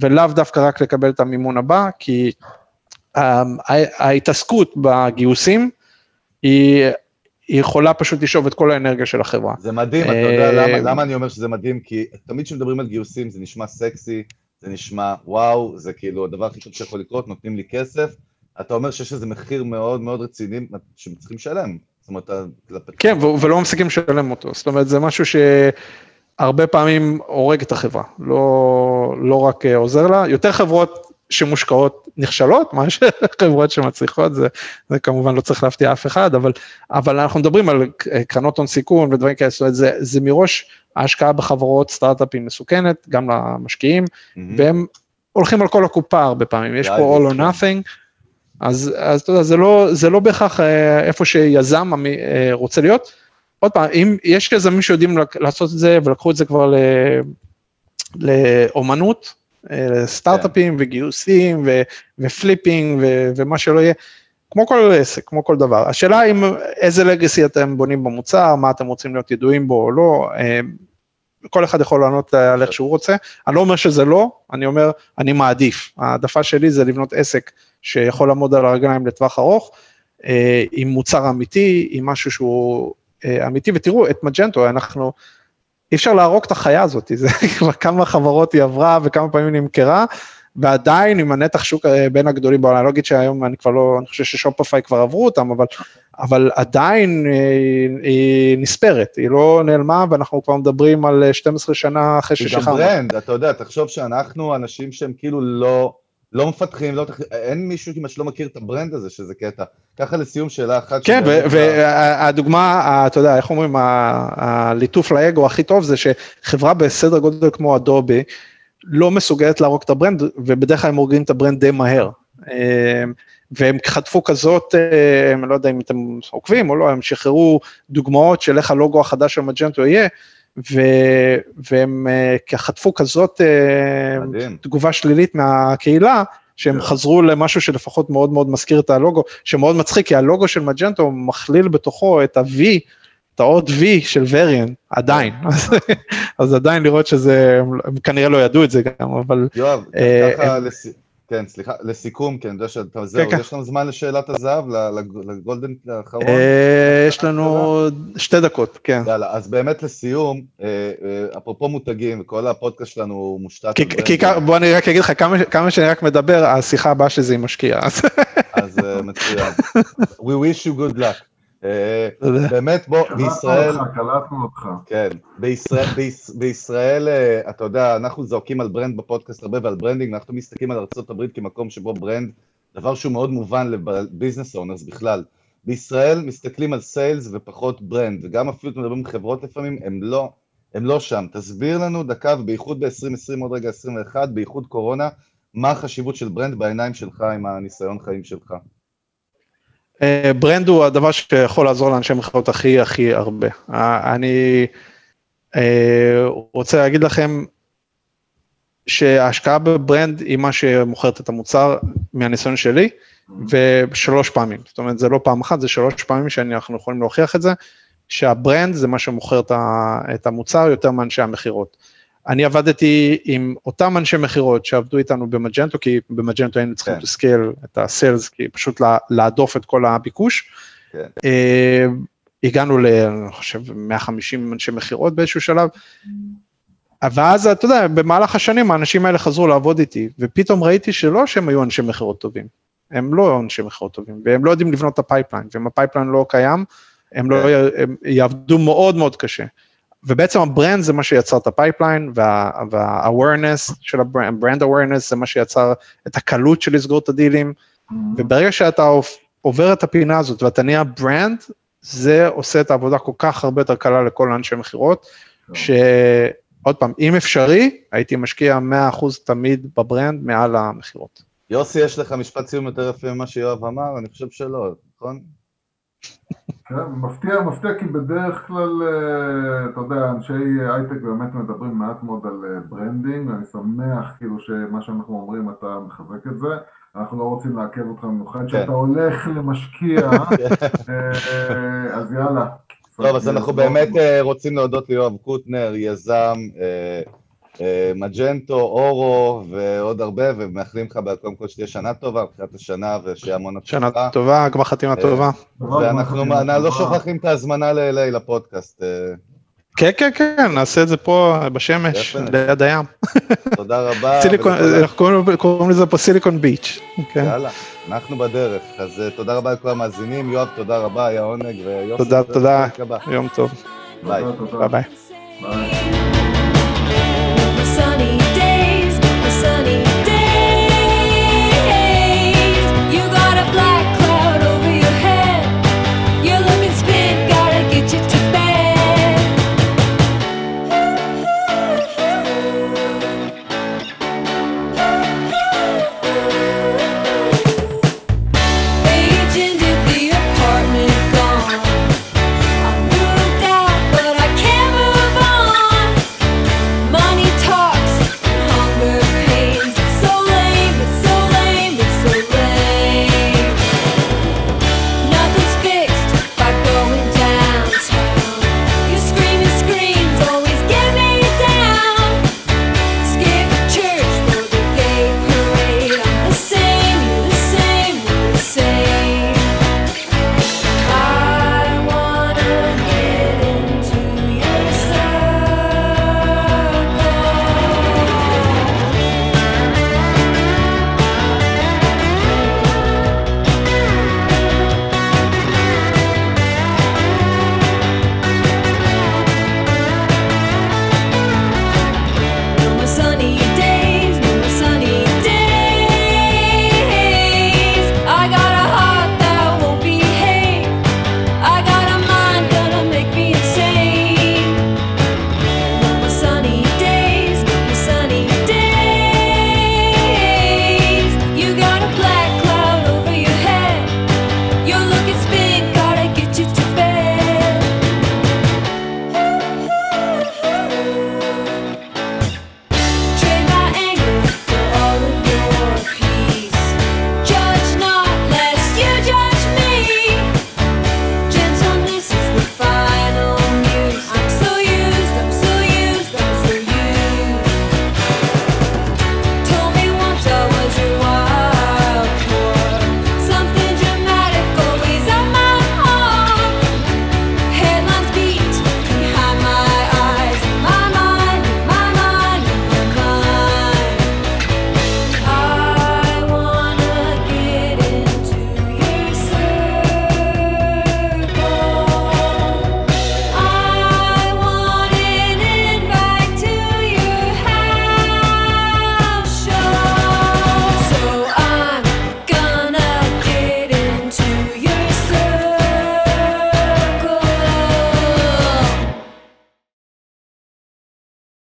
ולאו דווקא רק לקבל את המימון הבא, כי um, ההתעסקות בגיוסים היא היא יכולה פשוט לשאוב את כל האנרגיה של החברה. זה מדהים, אתה יודע למה, למה אני אומר שזה מדהים? כי תמיד כשמדברים על גיוסים זה נשמע סקסי, זה נשמע וואו, זה כאילו הדבר הכי טוב שיכול לקרות, נותנים לי כסף, אתה אומר שיש איזה מחיר מאוד מאוד רציני שהם צריכים לשלם. זאת אומרת, כן, ולא מפסיקים לשלם אותו, זאת אומרת, זה משהו שהרבה פעמים הורג את החברה, לא, לא רק אה, עוזר לה, יותר חברות שמושקעות נכשלות, מאשר חברות שמצליחות, זה, זה כמובן לא צריך להפתיע אף אחד, אבל, אבל אנחנו מדברים על קרנות הון סיכון ודברים כאלה, זאת אומרת, זה, זה מראש ההשקעה בחברות סטארט-אפים מסוכנת, גם למשקיעים, mm-hmm. והם הולכים על כל הקופה הרבה פעמים, יש פה all or nothing, אז, אז אתה יודע, זה לא, זה לא בהכרח אה, איפה שיזם אה, רוצה להיות. עוד פעם, אם יש יזמים שיודעים לעשות את זה ולקחו את זה כבר ל, לאומנות, סטארט-אפים כן. וגיוסים ו, ו flipping ו, ומה שלא יהיה, כמו כל עסק, כמו כל דבר. השאלה אם איזה legacy אתם בונים במוצר, מה אתם רוצים להיות ידועים בו או לא, אה, כל אחד יכול לענות על איך שהוא רוצה. אני לא אומר שזה לא, אני אומר, אני מעדיף. העדפה שלי זה לבנות עסק שיכול לעמוד על הרגליים לטווח ארוך, אה, עם מוצר אמיתי, עם משהו שהוא אמיתי, ותראו, את מג'נטו, אנחנו, אי אפשר להרוג את החיה הזאת, זה כבר כמה חברות היא עברה וכמה פעמים נמכרה, ועדיין עם הנתח שוק אה, בין הגדולים בעולם, אני לא אגיד שהיום אני כבר לא, אני חושב ששופיפיי כבר עברו אותם, אבל, אבל עדיין היא, אה, היא נספרת, היא לא נעלמה, ואנחנו כבר מדברים על 12 שנה אחרי ששחררנו. היא גם ברנד, אתה יודע, תחשוב שאנחנו אנשים שהם כאילו לא... לא מפתחים, לא, אין מישהו כמעט שלא מכיר את ה brand הזה, שזה קטע. ככה לסיום שאלה אחת. כן, והדוגמה, אתה יודע, איך אומרים, הליטוף לאגו הכי טוב זה שחברה בסדר גודל כמו אדובי, לא מסוגלת להרוג את ה brand, ובדרך כלל הם הורגים את ה brand די מהר. אמ, והם חטפו כזאת, אני לא יודע אם אתם עוקבים או לא, הם שחררו דוגמאות של איך הלוגו החדש של מג'נטו יהיה, ו, והם uh, חטפו כזאת uh, מדהים. תגובה שלילית מהקהילה, שהם yeah. כן. חזרו למשהו שלפחות מאוד מאוד מזכיר את הלוגו, שמאוד מצחיק, כי הלוגו של מג'נטו מכליל בתוכו את ה-V, את האות V של וריאן, עדיין. אז, אז עדיין לראות שזה, הם כנראה לא ידעו את זה גם, אבל... יואב, uh, ככה הם... לס... כן, סליחה, לסיכום, כן, יודע שאתה, זהו, כן, יש לנו זמן לשאלת הזהב, לגולדן האחרון? אה, יש לנו שתי דקות, כן. יאללה, אז באמת לסיום, אה, אה, אפרופו מותגים, כל הפודקאסט שלנו הוא מושתת... כי בוא אני רק אגיד לך, כמה שאני רק מדבר, השיחה הבאה שזה עם משקיע. אז מצוין. We wish you good luck. אה, באמת, בוא, בישראל... קלטנו אותך. כן, בישראל, אה, אתה יודע, אנחנו זועקים על brand בפודקאסט הרבה ועל branding, אנחנו מסתכלים על ארה"ב כמקום שבו brand, דבר שהוא מאוד מובן ל business owners בכלל. בישראל מסתכלים על sales ופחות brand, וגם אפילו מדברים עם חברות לפעמים, הם לא, הם לא שם. תסביר לנו דקה, ובייחוד ב-2020, עוד רגע 21, בייחוד קורונה, מה החשיבות של brand בעיניים שלך עם הניסיון חיים שלך. אה, brand הוא הדבר שיכול לעזור לאנשי מכירות הכי הכי הרבה. אה, אני אה, רוצה להגיד לכם שההשקעה ב brand היא מה שמוכרת את המוצר מהניסיון שלי, ושלוש פעמים. זאת אומרת, זה לא פעם אחת, זה שלוש פעמים שאנחנו יכולים להוכיח את זה, שה brand זה מה שמוכר את המוצר יותר מאנשי המכירות. אני עבדתי עם אותם אנשי מכירות שעבדו איתנו במג'נטו, כי במג'נטו היינו צריכים כן. לסקל את ה sales, כי פשוט להדוף את כל הביקוש. כן. אה, הגענו ל... אני חושב, 150 אנשי מכירות באיזשהו שלב. ואז, אתה יודע, במהלך השנים האנשים האלה חזרו לעבוד איתי, ופתאום ראיתי שלא שהם היו אנשי מכירות טובים, הם לא אנשי מכירות טובים, והם לא יודעים לבנות את ה pipeline, ואם ה pipeline לא קיים, הם, לא, כן. הם יעבדו מאוד מאוד קשה. ובעצם ה brand זה מה שיצר את ה pipeline, וה-awareness של ה brand, brand awareness זה מה שיצר את הקלות של לסגור את הדילים, mm-hmm. וברגע שאתה עובר את הפינה הזאת ואתה נהיה brand, זה עושה את העבודה כל כך הרבה יותר קלה לכל אנשי מכירות, שעוד פעם, אם אפשרי, הייתי משקיע 100% תמיד ב brand מעל המכירות. יוסי, יש לך משפט סיום יותר יפה ממה שיואב אמר? אני חושב שלא, נכון? כן, מפתיע, מפתיע כי בדרך כלל, אה, אתה יודע, אנשי הייטק באמת מדברים מעט מאוד על אה, branding, אני שמח כאילו שמה שאנחנו אומרים אתה מחזק את זה, אנחנו לא רוצים לעכב אותך במיוחד, כן. שאתה הולך למשקיע, אה, אז יאללה. טוב, אז אנחנו באמת רוצים להודות ליואב קוטנר, יזם, אה, מג'נטו, אורו ועוד הרבה, ומאחלים לך קודם כל שתהיה שנה טובה, מבחינת השנה ושיהיה המון הצלחה. שנה טובה, גמר חתימה אה, טובה. ואנחנו לא שוכחים את ההזמנה ל-LA לפודקאסט. אה. כן, כן, כן, נעשה את זה פה בשמש, ליד הים. תודה רבה. אנחנו קוראים לזה פה סיליקון ביץ'. כן. יאללה, אנחנו בדרך. אז תודה רבה לכל המאזינים. יואב, תודה רבה, היה עונג. תודה, תודה. יום טוב. ביי. ביי ביי.